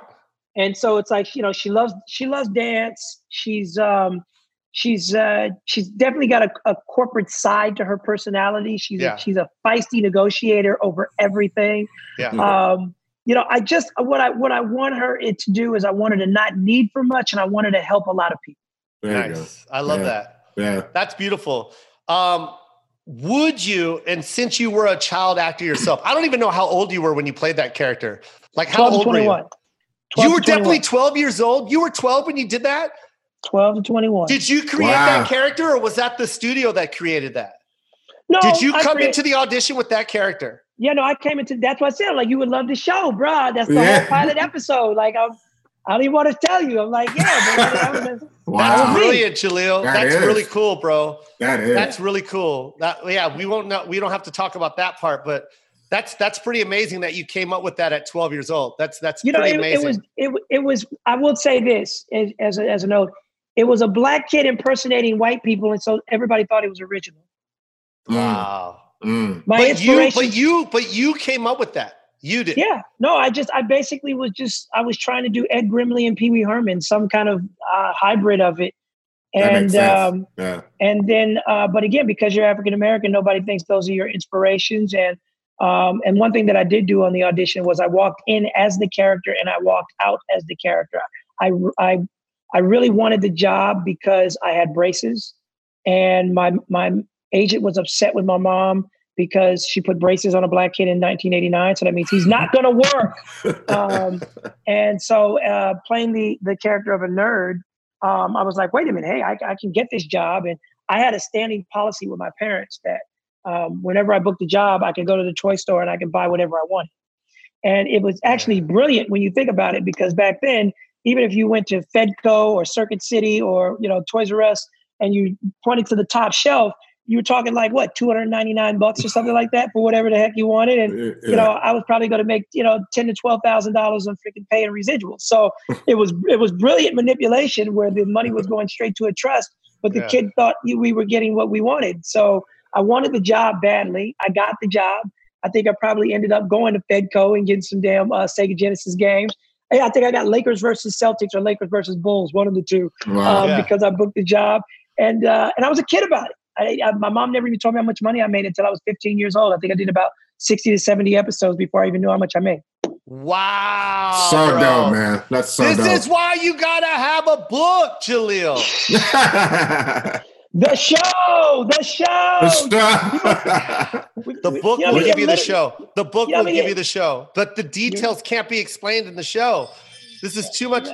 and so it's like you know she loves she loves dance she's um she's uh she's definitely got a, a corporate side to her personality she's Yeah. a, she's a feisty negotiator over everything yeah, um you know i just what i what i want her it to do is i want her to not need for much and i want her to help a lot of people there nice. I love Yeah. that. Yeah. That's beautiful. Um, would you, and since you were a child actor yourself, I don't even know how old you were when you played that character. Like, how 12 to old were you? 21 You were definitely 12 years old. You were 12 when you did that. 12 to 21 Did you create Wow. that character or was that the studio that created that? no Did you I come create- into the audition with that character? yeah no i came into that's what i said like you would love the show bruh that's the Yeah. whole pilot episode like i'm I don't even want to tell you. I'm like, yeah, man, that was- That's Wow. me. brilliant, Jaleel. That That's is. really cool, bro. That is. That's really cool. That yeah, we won't know, we don't have to talk about that part, but that's that's pretty amazing that you came up with that at 12 years old. That's that's you know, pretty it, amazing. it was it, it was. I will say this as as a, as a note. It was a black kid impersonating white people, and so everybody thought it was original. Mm, wow. mm. My But you inspiration. but you but you came up with that. You did. yeah, no, I just I basically was just I was trying to do Ed Grimley and Pee Wee Herman, some kind of uh, hybrid of it, That and makes sense. um, yeah. and then uh, but again because you're african american nobody thinks those are your inspirations and um, and one thing that i did do on the audition was i walked in as the character and i walked out as the character i i i really wanted the job because i had braces and my my agent was upset with my mom because she put braces on a black kid in 1989. So that means he's not going to work. Um, and so uh, playing the the character of a nerd, um, I was like, wait a minute, hey, I, I can get this job. And I had a standing policy with my parents that um, whenever I booked a job, I could go to the toy store and I could buy whatever I wanted. And it was actually brilliant when you think about it, because back then, even if you went to Fedco or Circuit City or you know Toys R Us and you pointed to the top shelf, you were talking like what 299 bucks or something like that for whatever the heck you wanted. And Yeah. you know i was probably going to make you know 10 to 12 thousand dollars on freaking pay and residuals. So it was it was brilliant manipulation where the money was going straight to a trust but the Yeah. kid thought we were getting what we wanted. So i wanted the job badly. I got the job. I think i probably ended up going to fedco and getting some damn uh, sega genesis games. Hey, I think I got Lakers versus Celtics or Lakers versus Bulls, one of the two Wow. um, Yeah. because I booked the job, and uh, and I was a kid about it. I, I, my mom never even told me how much money I made until I was 15 years old. I think I did about 60 to 70 episodes before I even knew how much I made. Wow. so bro. dope, man. That's so this dope. is why you gotta have a book, Jaleel. The show, the show. Stop. We- The book yeah, will give you the show. The book Yeah, will give you the show, but the details can't be explained in the show. This is too much.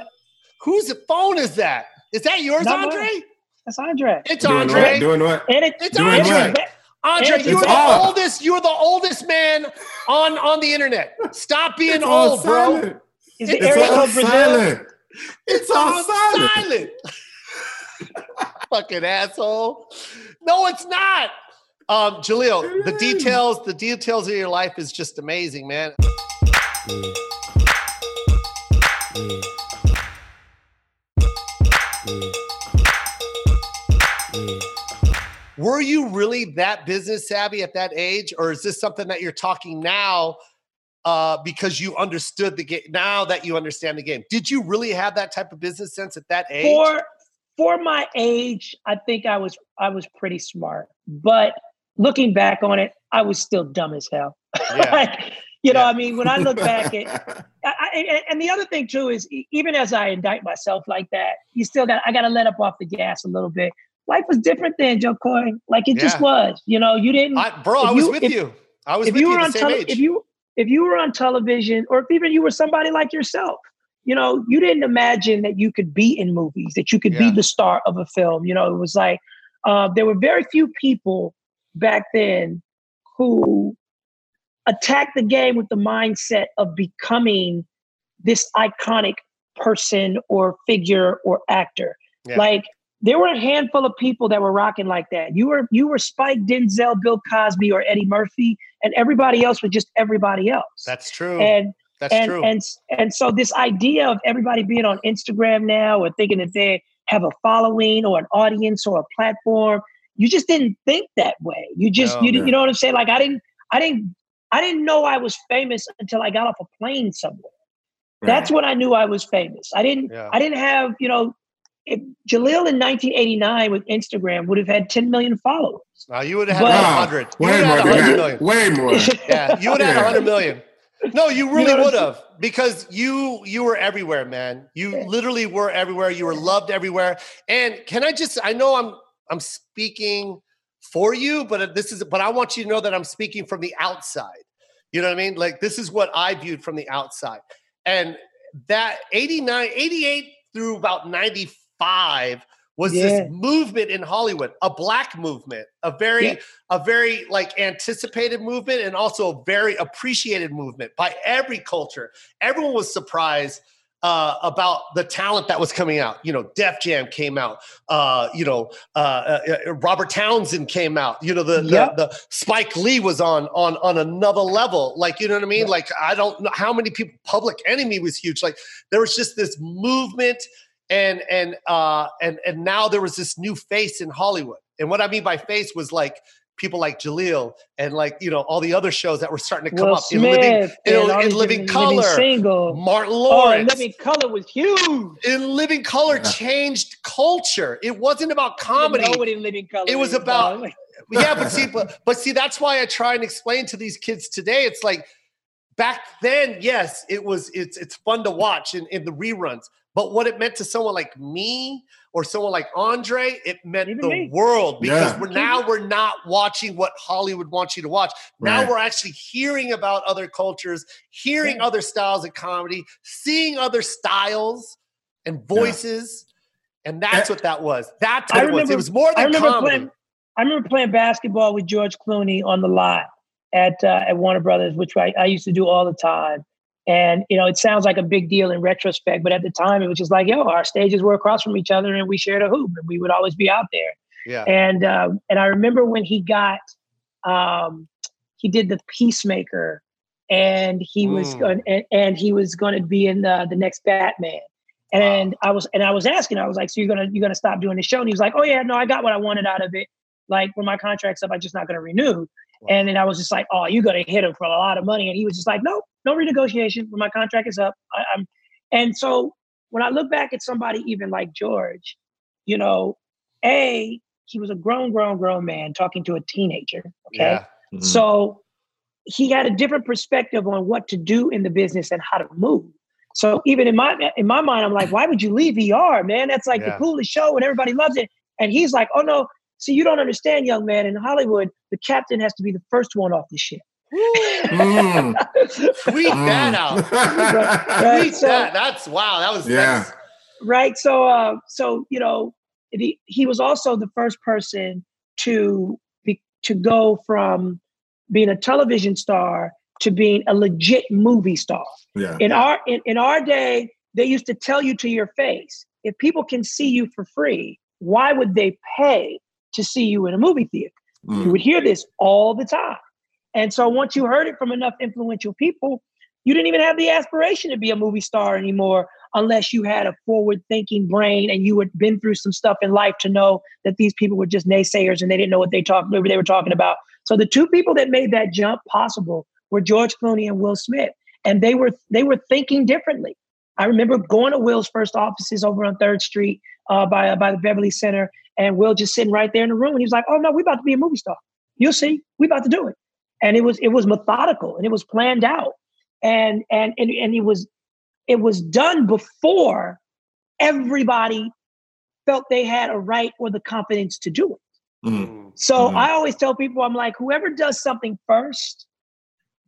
Whose phone is that? Is that yours, Not mine. Andre? That's Andre. It's Doing Andre. what? Doing what? And it, It's Doing Andre. what? Andre, It's you're the off. oldest. You're the oldest man on on the internet. Stop being It's all old, bro. Is it It's area all code Brazil? silent. It's all silent. Fucking asshole. No, it's not. Um, Jaleel, the details, the details of your life is just amazing, man. Were you really that business savvy at that age, or is this something that you're talking now uh, because you understood the game? Now that you understand the game, did you really have that type of business sense at that age? For for my age, I think I was I was pretty smart. But looking back on it, I was still dumb as hell. Yeah. like, you know, Yeah. I mean, when I look back at I, and- the other thing too is even as I indict myself like that, you still got I got to let up off the gas a little bit. Life was different then, Jo Koy. Like it just was. You know, you didn't. I, bro, I was you- with if- you. I was if with you you, were the on same tele- age. if you if you were on television, or if even you were somebody like yourself, you know, you didn't imagine that you could be in movies, that you could Yeah. be the star of a film. You know, it was like uh, there were very few people back then who attacked the game with the mindset of becoming this iconic person or figure or actor. Yeah. Like there were a handful of people that were rocking like that. You were you were Spike, Denzel, Bill Cosby, or Eddie Murphy, and everybody else was just everybody else. That's true. and That's and true. and and so this idea of everybody being on Instagram now or thinking that they have a following or an audience or a platform, you just didn't think that way. You just No. you, didn't- you know what I'm saying? Like I didn't I didn't I didn't know I was famous until I got off a plane somewhere. That's when I knew I was famous. I didn't Yeah. I didn't have, you know, if Jaleel in 1989 with Instagram would have had 10 million followers. now you would have had But- a Wow. hundred. Way more have had a than hundred Way more. Yeah, you would have had a hundred million. No, you really know would have because you you were everywhere, man. You literally were everywhere. You were loved everywhere. And can I just? I know I'm I'm speaking for you, but uh, this is but I want you to know that I'm speaking from the outside. You know what I mean? Like this is what I viewed from the outside, and that 89, 88 through about 95 was Yeah. this movement in Hollywood, a black movement, a very Yeah. a very like anticipated movement and also a very appreciated movement by every culture. Everyone was surprised uh, about the talent that was coming out. You know, Def Jam came out. Uh, you know, uh, uh, uh, Robert Townsend came out. You know, the, Yep. the the Spike Lee was on on on another level. Like, you know what I mean? Like, I don't know how many people. Public Enemy was huge. Like, there was just this movement and and uh and and now there was this new face in Hollywood. And what I mean by face was like people like Jaleel and like you know all the other shows that were starting to come Will up in living Smith in, and in these living color. Single. Martin Oh, Lawrence Living Color was huge. in living color Yeah. changed culture. It wasn't about comedy. know what in Living Color It was about- dog. yeah, but see, but, but see, that's why I try and explain to these kids today. It's like back then, yes, it was it's it's fun to watch in, in the reruns. But what it meant to someone like me or someone like Andre, it meant Even the me. world because Yeah. we're now we're not watching what Hollywood wants you to watch. Now Right. we're actually hearing about other cultures, hearing Yeah. other styles of comedy, seeing other styles and voices. And that's Eh. what that was. That's I what it was. remember- It was more I remember comedy. playing. I remember playing basketball with George Clooney on the lot at uh, at Warner Brothers, which I, I used to do all the time. And you know, it sounds like a big deal in retrospect, but at the time, it was just like, yo, our stages were across from each other, and we shared a hoop, and we would always be out there. yeah. And uh, and I remember when he got, um, he did the Peacemaker, and he was Mm. going and, and he was going to be in the the next Batman. And I was and I was asking, I was like, so you're gonna you're gonna stop doing the show? And he was like, oh yeah, no, I got what I wanted out of it. Like when my contract's up, I'm just not gonna renew. And then I was just like, oh, you're gonna hit him for a lot of money. And he was just like, no, no renegotiation. When my contract is up, I, I'm. And so when I look back at somebody even like George, you know, a he was a grown, grown, grown man talking to a teenager. Okay, Yeah. Mhm. so he had a different perspective on what to do in the business and how to move. So even in my in my mind, I'm like, why would you leave VR, man? That's like Yeah. the coolest show and everybody loves it. And he's like, oh no, see, you don't understand, young man. In Hollywood, the captain has to be the first one off the ship. Mm. Tweet that Mm. out. Right, Tweet so- that. That's wow. That was Yeah. that's- right so uh so you know he, he was also the first person to be to go from being a television star to being a legit movie star yeah. in our in, in our day they used to tell you to your face if people can see you for free why would they pay to see you in a movie theater you Mm. would hear this all the time. And so once you heard it from enough influential people, you didn't even have the aspiration to be a movie star anymore unless you had a forward thinking brain and you had been through some stuff in life to know that these people were just naysayers and they didn't know what they talked they were talking about. So the two people that made that jump possible were George Clooney and Will Smith. And they were they were thinking differently. I remember going to Will's first offices over on Third Street uh, by by the Beverly Center, and Will just sitting right there in the room. And he was like, "Oh no, we're about to be a movie star. You'll see, we're about to do it." And it was it was methodical and it was planned out, and and and and it was it was done before everybody felt they had a right or the confidence to do it. Mm. So Mhm. I always tell people, I'm like, whoever does something first,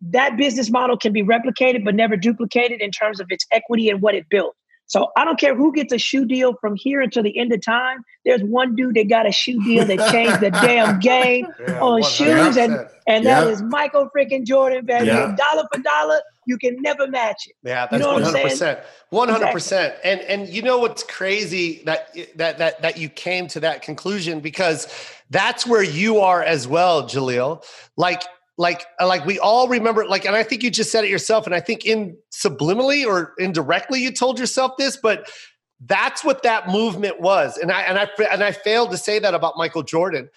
that business model can be replicated but never duplicated in terms of its equity and what it built. So I don't care who gets a shoe deal from here until the end of time. There's one dude that got a shoe deal that changed the damn game, Yeah, on shoes and 100%. and that Yeah. is Michael freaking Jordan, baby. Yeah. Dollar for dollar, you can never match it. Yeah, that's one hundred percent, one hundred percent. And and you know what's crazy that that that that you came to that conclusion because that's where you are as well, Jaleel. Like like like we all remember like, and I think you just said it yourself, and I think in subliminally or indirectly you told yourself this, but that's what that movement was. And I and I and I failed to say that about Michael Jordan.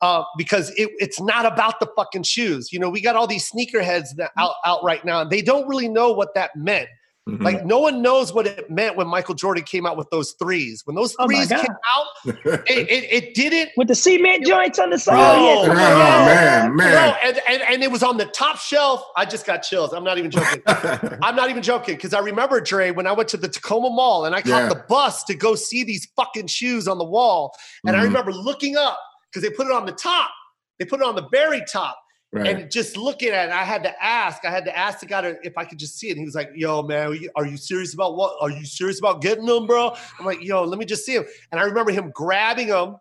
Uh, because it, it's not about the fucking shoes. You know, we got all these sneakerheads out, out right now, and they don't really know what that meant. Mhm. Like no one knows what it meant when Michael Jordan came out with those threes. When those Oh threes God. came out, it, it, it didn't. With the cement joints on the side. Bro, yes. oh, man, man. Bro, and, and, and it was on the top shelf. I just got chills. I'm not even joking. I'm not even joking because I remember Dre when I went to the Tacoma Mall and I caught Yeah. the bus to go see these fucking shoes on the wall. And I Mhm. remember looking up because they put it on the top. They put it on the very top. Right. And just looking at it, I had to ask. I had to ask the guy if I could just see it. And he was like, "Yo, man, are you, are you serious about what? Are you serious about getting them, bro?" I'm like, "Yo, let me just see him." And I remember him grabbing them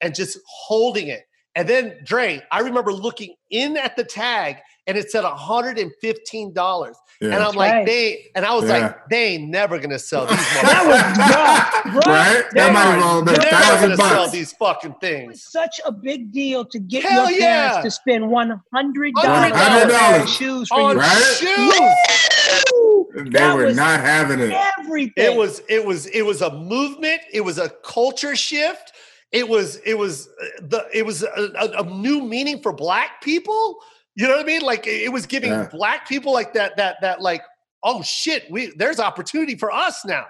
and just holding it. And then Dre, I remember looking in at the tag, and it said $115. yeah. And I'm like, right. they, and I was Yeah. like, they ain't never gonna sell these. That motherfuckers. was bro, bro, right? they That might are as well have been a never thousand gonna sell these fucking things. It was things. such a big deal to get Hell your yeah. parents to spend one hundred dollars on shoes for On you. Right? shoes. Woo! They That were not having it. Everything. It was it was it was a movement. It was a culture shift. It was it was uh, the it was a, a, a new meaning for black people. You know what I mean? Like it it was giving Yeah. black people like that that that like oh shit we there's opportunity for us now.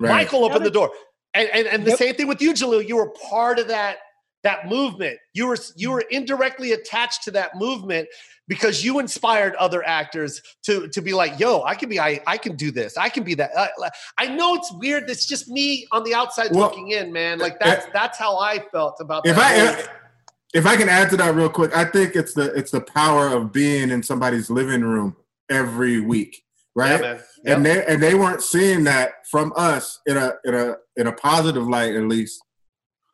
Right. Michael opened Now the door, and and, and the Yep. same thing with you, Jaleel. You were part of that that movement. You were you were indirectly attached to that movement because you inspired other actors to to be like, "Yo, I can be I I can do this. I can be that." I, I know it's weird. It's just me on the outside Well, looking in, man. Eh, like that's eh, that's how I felt about if that. I if, if I can add to that real quick, I think it's the it's the power of being in somebody's living room every week, yeah, right? And they and they weren't seeing that from us in a in a in a positive light at least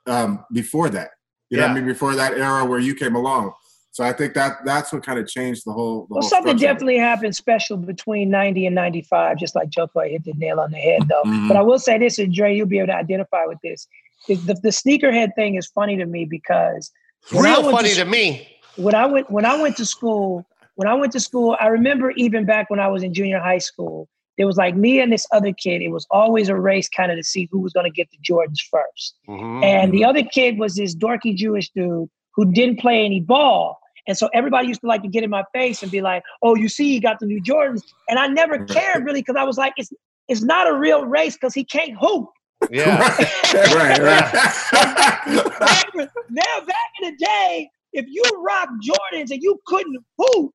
um, before that. You know what I mean? Before that era where you came along. So I think that that's what kind of changed the whole. The Well, whole something definitely happened special between 90 and 95, just like Jo Koy hit the nail on the head, though. Mhm. But I will say this, and Dre, you'll be able to identify with this. Is the, the sneakerhead thing is funny to me because when Real funny to to me. when I went when I went to school, when I went to school, I remember even back when I was in junior high school, there was like me and this other kid. It was always a race kind of to see who was going to get the Jordans 1st Mhm. And the other kid was this dorky Jewish dude who didn't play any ball. And so everybody used to like to get in my face and be like, "Oh, you see, he got the new Jordans." And I never cared really because I was like, "It's it's not a real race because he can't hoop." Yeah. right, right. now, back in the day, if you rock Jordans and you couldn't hoop,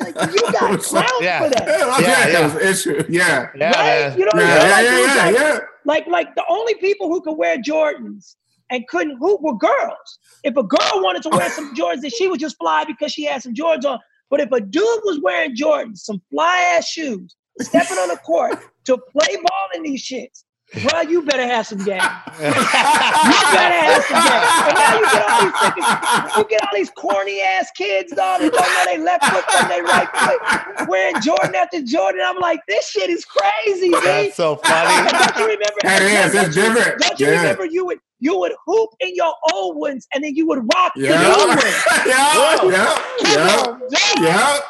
like, you got clout Yeah. for that. yeah, Yeah, that was an issue. Yeah. Yeah, right? You know what Yeah, I'm yeah. Like, yeah, like- yeah, yeah. like like the only people who could wear Jordans and couldn't hoop were girls. If a girl wanted to wear some Jordans, then she would just fly because she had some Jordans on. But if a dude was wearing Jordans, some fly ass shoes, stepping on the court to play ball in these shits, bro, you better have some game. You better have some game. And now you get all these freaking, you get all these corny ass kids, dog, that don't know they left foot from their right foot, wearing Jordan after Jordan. I'm like, this shit is crazy, man. That's so funny. don't you remember? That is, don't it's you- different. Don't you Yeah. remember you would you would hoop in your old ones and then you would rock Yeah. the new ones? yeah, yeah, yeah, Come on, yeah.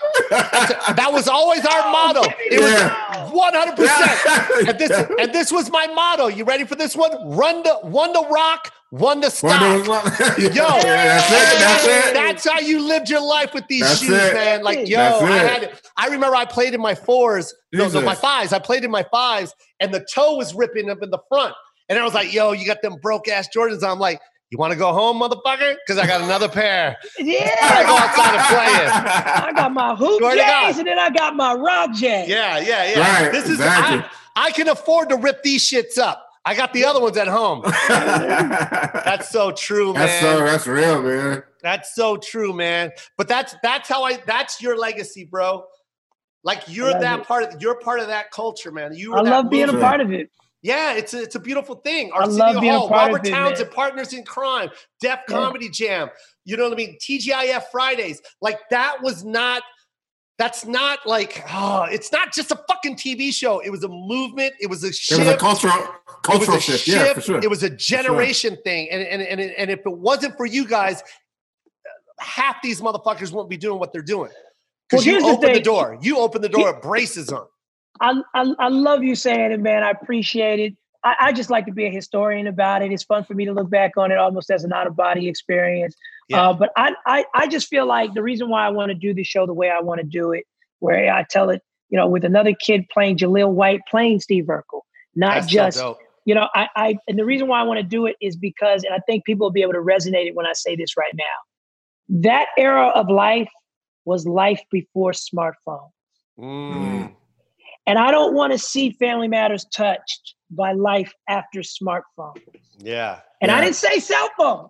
That was always our oh, motto. It Yeah. was one hundred percent. And this Yeah. and this was my motto. You ready for this one? Run the one to rock, one to stop. Wonder Woman- Yo, Yeah, that's it. That's it. That's how you lived your life with these That's shoes, it. man. Like, yo, I had. I remember I played in my fours, no, no, my fives. I played in my fives, and the toe was ripping up in the front. And I was like, yo, you got them broke ass Jordans. I'm like, you want to go home, motherfucker? Because I got another pair. Yeah. I go Yeah. outside and play it. I got my hoop Swear to J's and then I got my rock J's. Yeah, yeah, yeah. Right, this is exactly. I, I can afford to rip these shits up. I got the other ones at home. That's so true, man. That's so that's real, man. That's so true, man. But that's that's how I that's your legacy, bro. Like you're that it. part of you're part of that culture, man. You I that love being a part of it. Yeah, it's a, it's a beautiful thing. I Arsenio love being a Hall, part of Robert it, Townsend, man. Partners in Crime, Def Yeah. Comedy Jam. You know what I mean? TGIF Fridays. Like that was not. That's not like. Oh, it's not just a fucking TV show. It was a movement. It was a It shift. was a cultural It cultural was a shift. Yeah, for sure. It was a generation thing, and and and and if it wasn't for you guys, half these motherfuckers won't be doing what they're doing because Well, you here's the the door. You opened the door with braces on. I, I I love you saying it, man. I appreciate it. I, I just like to be a historian about it. It's fun for me to look back on it almost as an out of body experience. Yeah. Uh, but I, I I just feel like the reason why I want to do the show the way I want to do it, where I tell it, you know, with another kid playing Jaleel White, playing Steve Urkel, not That's just dope. you know, I, I and the reason why I want to do it is because, and I think people will be able to resonate it when I say this right now. That era of life was life before smartphones. Mm. And I don't want to see Family Matters touched by life after smartphone. Yeah. And I didn't say cell phone.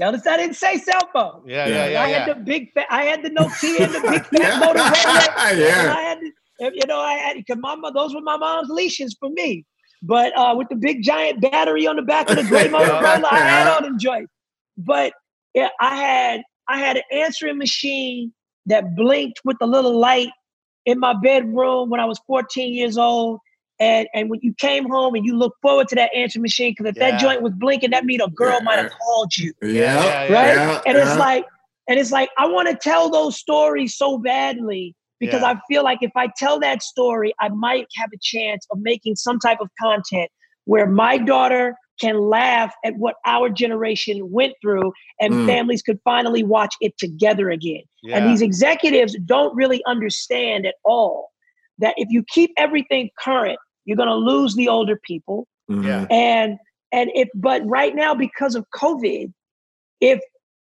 Notice I didn't say cell phone. Yeah, Yeah. yeah, yeah, I yeah. had the big, fa- I had the Nokia and the big fat Yeah. Motorola. Yeah. I had, to- you know, I had because my mo- those were my mom's leashes for me. But uh, with the big giant battery on the back of the gray Motorola, I had all them joints. But yeah, I had I had an answering machine that blinked with the little light in my bedroom when I was 14 years old. And and when you came home and you looked forward to that answering machine, because if Yeah. that joint was blinking, that means a girl Yeah. might have called you Yeah. yeah, right? Yeah, and yeah. it's like, and it's like, I want to tell those stories so badly because Yeah. I feel like if I tell that story, I might have a chance of making some type of content where my daughter can laugh at what our generation went through and Mm. families could finally watch it together again. yeah. And these executives don't really understand at all that if you keep everything current, you're going to lose the older people Mhm. Yeah. and And if but right now because of COVID, if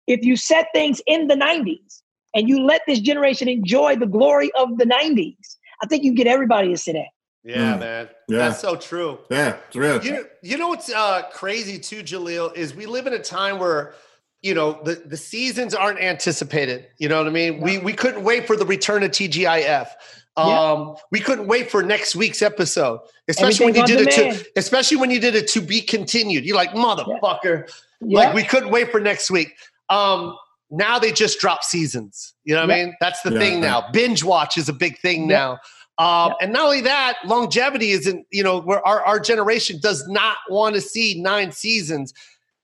if you set things in the 90s and you let this generation enjoy the glory of the 90s, I think you get everybody to sit down. Yeah, Mm. man. Yeah. That's so true. Yeah, it's real. You, you know what's uh, crazy too, Jaleel, is we live in a time where you know the, the seasons aren't anticipated. You know what I mean? We we couldn't wait for the return of TGIF. Um, Yeah. we couldn't wait for next week's episode, especially when you did it to, especially when you did it to be continued. You're like motherfucker. Yeah. Like we couldn't wait for next week. Um, now they just drop seasons. You know what I mean? That's the Yeah. thing now. Binge watch is a big thing Yeah. now. Um, Yeah. And not only that, longevity isn't, you know, where our, our generation does not want to see nine seasons.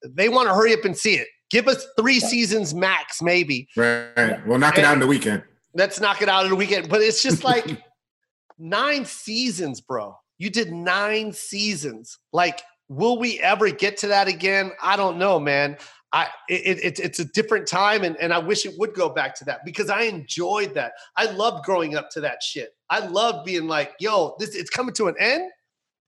They want to hurry up and see it. Give us three seasons max, maybe. right, right. We'll knock it out in the weekend. Let's knock it out in the weekend. But it's just like nine seasons, bro. You did nine seasons. Like, will we ever get to that again? I don't know, man. I it, it, it's a different time, and, and I wish it would go back to that because I enjoyed that. I loved growing up to that shit. I loved being like, yo, this it's coming to an end.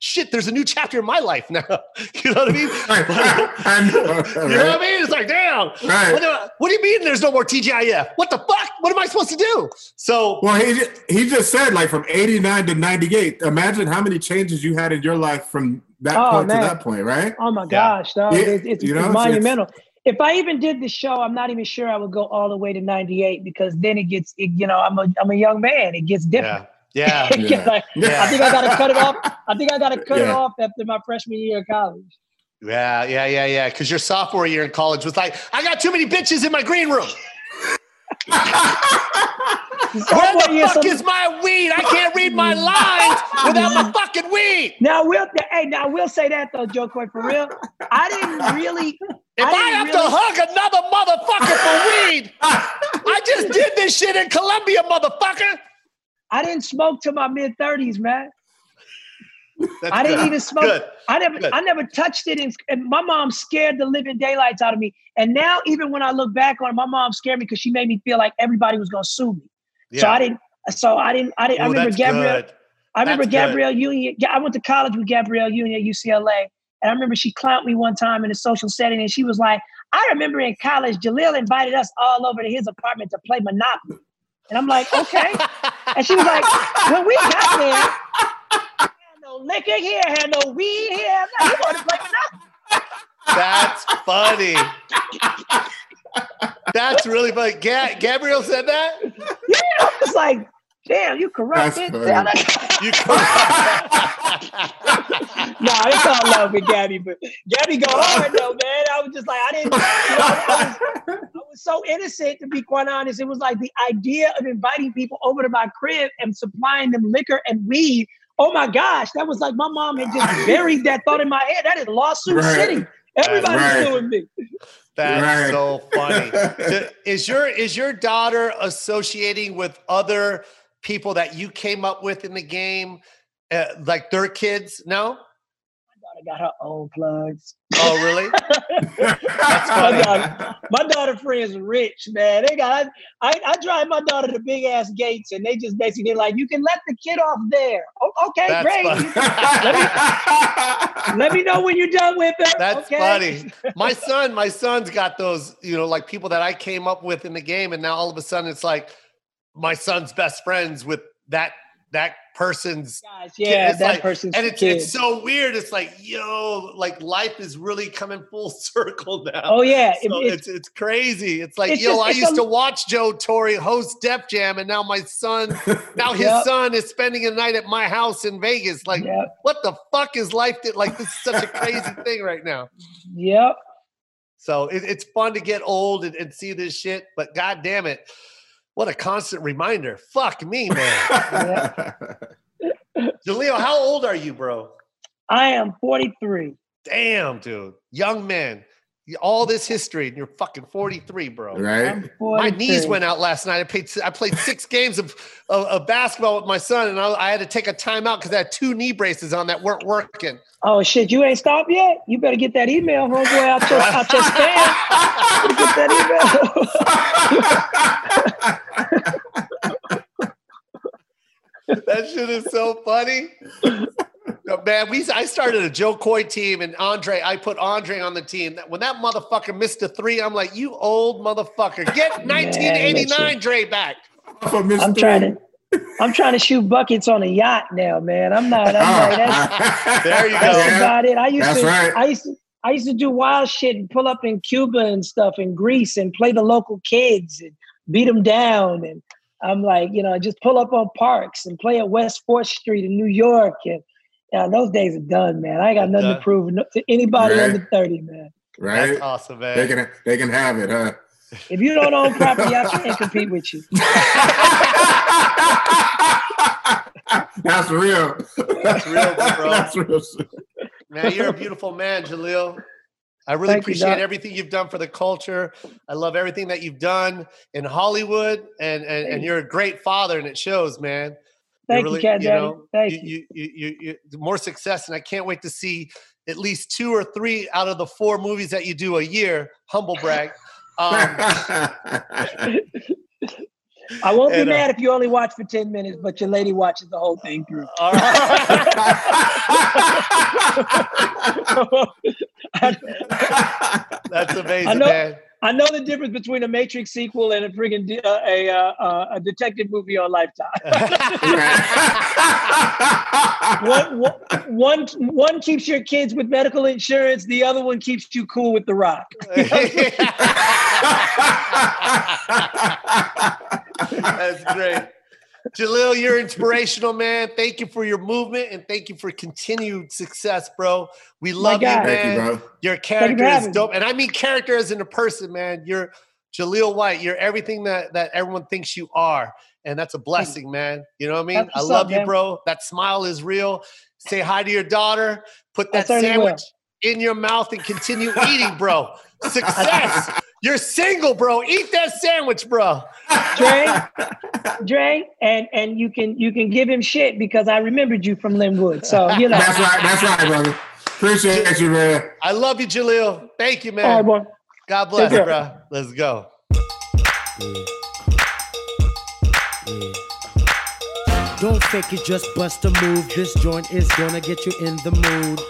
Shit, there's a new chapter in my life now. you know what I mean? I know, You know what I mean? It's like, damn. Right. What, do, what do you mean there's no more TGIF? What the fuck? What am I supposed to do? So Well, he he just said like from '89 to '98. Imagine how many changes you had in your life from that Oh, point man. to that point, right? Oh my Yeah. gosh, dog. Yeah, It's, it's, you know, it's it's- monumental. If I even did the show, I'm not even sure I would go all the way to 98 because then it gets, it, you know, I'm a, I'm a young man. It gets different. yeah, yeah. Yeah. like- Yeah. I think I got to cut it off. I think I got to cut it off after my freshman year of college. Yeah, yeah, yeah, yeah. Because your sophomore year in college was like, I got too many bitches in my green room. Where the fuck some- is my weed? I can't read my lines without my fucking weed. Now, we'll, hey, now I will say that though, Jo Koy, for real. I didn't really. If I, didn't have really- to hug another motherfucker for weed, I just did this shit in Colombia, motherfucker. I didn't smoke till my mid 30s, man. That's I didn't good. even smoke. Good. I never, Good. I never touched it, and, and my mom scared the living daylights out of me. And now, even when I look back on it, my mom scared me because she made me feel like everybody was gonna sue me. So I didn't. So I didn't. I didn't. I remember Gabrielle. good. I remember That's good. Gabrielle Union. I went to college with Gabrielle Union at UCLA, and I remember she clowned me one time in a social setting, and she was like, "I remember in college, Jaleel invited us all over to his apartment to play Monopoly," and I'm like, "Okay." And she was like, "When we got there, no liquor here, had no weed here. I'm like, "You want to play That's funny. That's really funny. Ga- Gabrielle said that. Yeah, I was like, "Damn, you corrupted." funny. You nah, it's all love with Gabby, but Gabby go hard though, man. I was just like, I didn't. You know, I, was, I was so innocent to be quite honest. It was like the idea of inviting people over to my crib and supplying them liquor and weed. Oh my gosh, that was like my mom had just buried that thought in my head. That is lawsuit Right. city. Everybody's Right. suing me. That's Right. so funny. Is your is your daughter associating with other people that you came up with in the game, uh, like their kids? No. I got her own plugs. Oh, really? my, funny. daughter, my daughter friends rich, man. They got I, I drive my daughter to big ass gates and they just basically like, you can let the kid off there. Oh, okay, That's great. funny. Let me know when you're done with her. That's okay? funny. My son, my son's got those, you know, like people that I came up with in the game, and now all of a sudden it's like my son's best friends with that that person's Guys, yeah, It's that like- person's and it's kid. it's so weird. It's like, yo, like life is really coming full circle now. oh yeah, So it's, it's it's crazy. It's like, it's yo, just- I used a- to watch Joe Torry host Def Jam, and now my son, now his Yep. son is spending a night at my house in Vegas. Like, Yep. what the fuck is life? Did like this is such a crazy thing right now. yep. So it, it's fun to get old and, and see this shit, but god damn it, what a constant reminder. Fuck me, man. Jaleel, how old are you, bro? I am 43. Damn, dude, young man. All this history, and you're fucking 43, bro. right? I'm My knees went out last night. I played. I played six games of, of, of basketball with my son, and I, I had to take a timeout because I had two knee braces on that weren't working. Oh shit, you ain't stopped yet? You better get that email, homeboy, out your out your spam. Get that email. That shit is so funny. No, man, we I started a Jo Koy team and Andre. I put Andre on the team. When that motherfucker missed a three, I'm like, you old motherfucker, get 1989 Dre back. I'm trying to. I'm trying to shoot buckets on a yacht now, man. I'm not. I'm like, that's, There you that's go. about it. I used That's to. right. I used to. I used to do wild shit and pull up in Cuba and stuff in Greece and play the local kids and beat them down. And I'm like, you know, just pull up on parks and play at West Fourth Street in New York. And yeah, those days are done, man. I ain't got nothing Done. to prove to anybody Right. under 30, man. right? That's awesome, man. They can they can have it, huh? If you don't own property, I can't compete with you. That's real. That's real, bro. That's real. Man, you're a beautiful man, Jaleel. I really Thank appreciate Doc. everything you've done for the culture. I love everything that you've done in Hollywood, and and, and you're a great father, and it shows, man. Thank really- you, Cat Daddy. know, Thank you, you, you, you, you- more success, and I can't wait to see at least two or three out of the four movies that you do a year. Humble brag. Um, I won't be And, uh, mad if you only watch for 10 minutes, but your lady watches the whole thing through. all right. That's I know- man. I know the difference between a Matrix sequel and a friggin' de- uh, a, uh, uh, a detective movie on Lifetime. one, one, one, one keeps your kids with medical insurance. The other one keeps you cool with The Rock. That's great. Jaleel, you're inspirational, man. Thank you for your movement and thank you for continued success, bro. We love you, man. Thank you, bro. Your character for is having me. dope. And I mean character as in a person, man. You're Jaleel White. You're everything that, that everyone thinks you are. And that's a blessing, man. You know what I mean? That's I love up, you, man. bro. That smile is real. Say hi to your daughter. Put that certainly will. sandwich in your mouth and continue eating, bro. Success. You're single, bro. Eat that sandwich, bro. Dre, Dre, and and you can you can give him shit because I remembered you from Lynwood. So you know. That's right. That's right, brother. Appreciate you, man. I love you, Jaleel. Thank you, man. All right, boy. God bless, you, bro. Let's go. Don't fake it, just bust a move. This joint is gonna get you in the mood.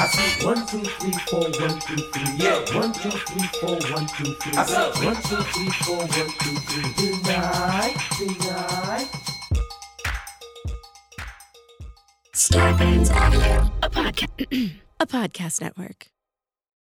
I see one, two, three, four, one, two, three. Yeah. One, two, three, four, one, two, three. I see one, two, three, four, one, two, three. Deny, deny. Star Audio, a podcast, a podcast network.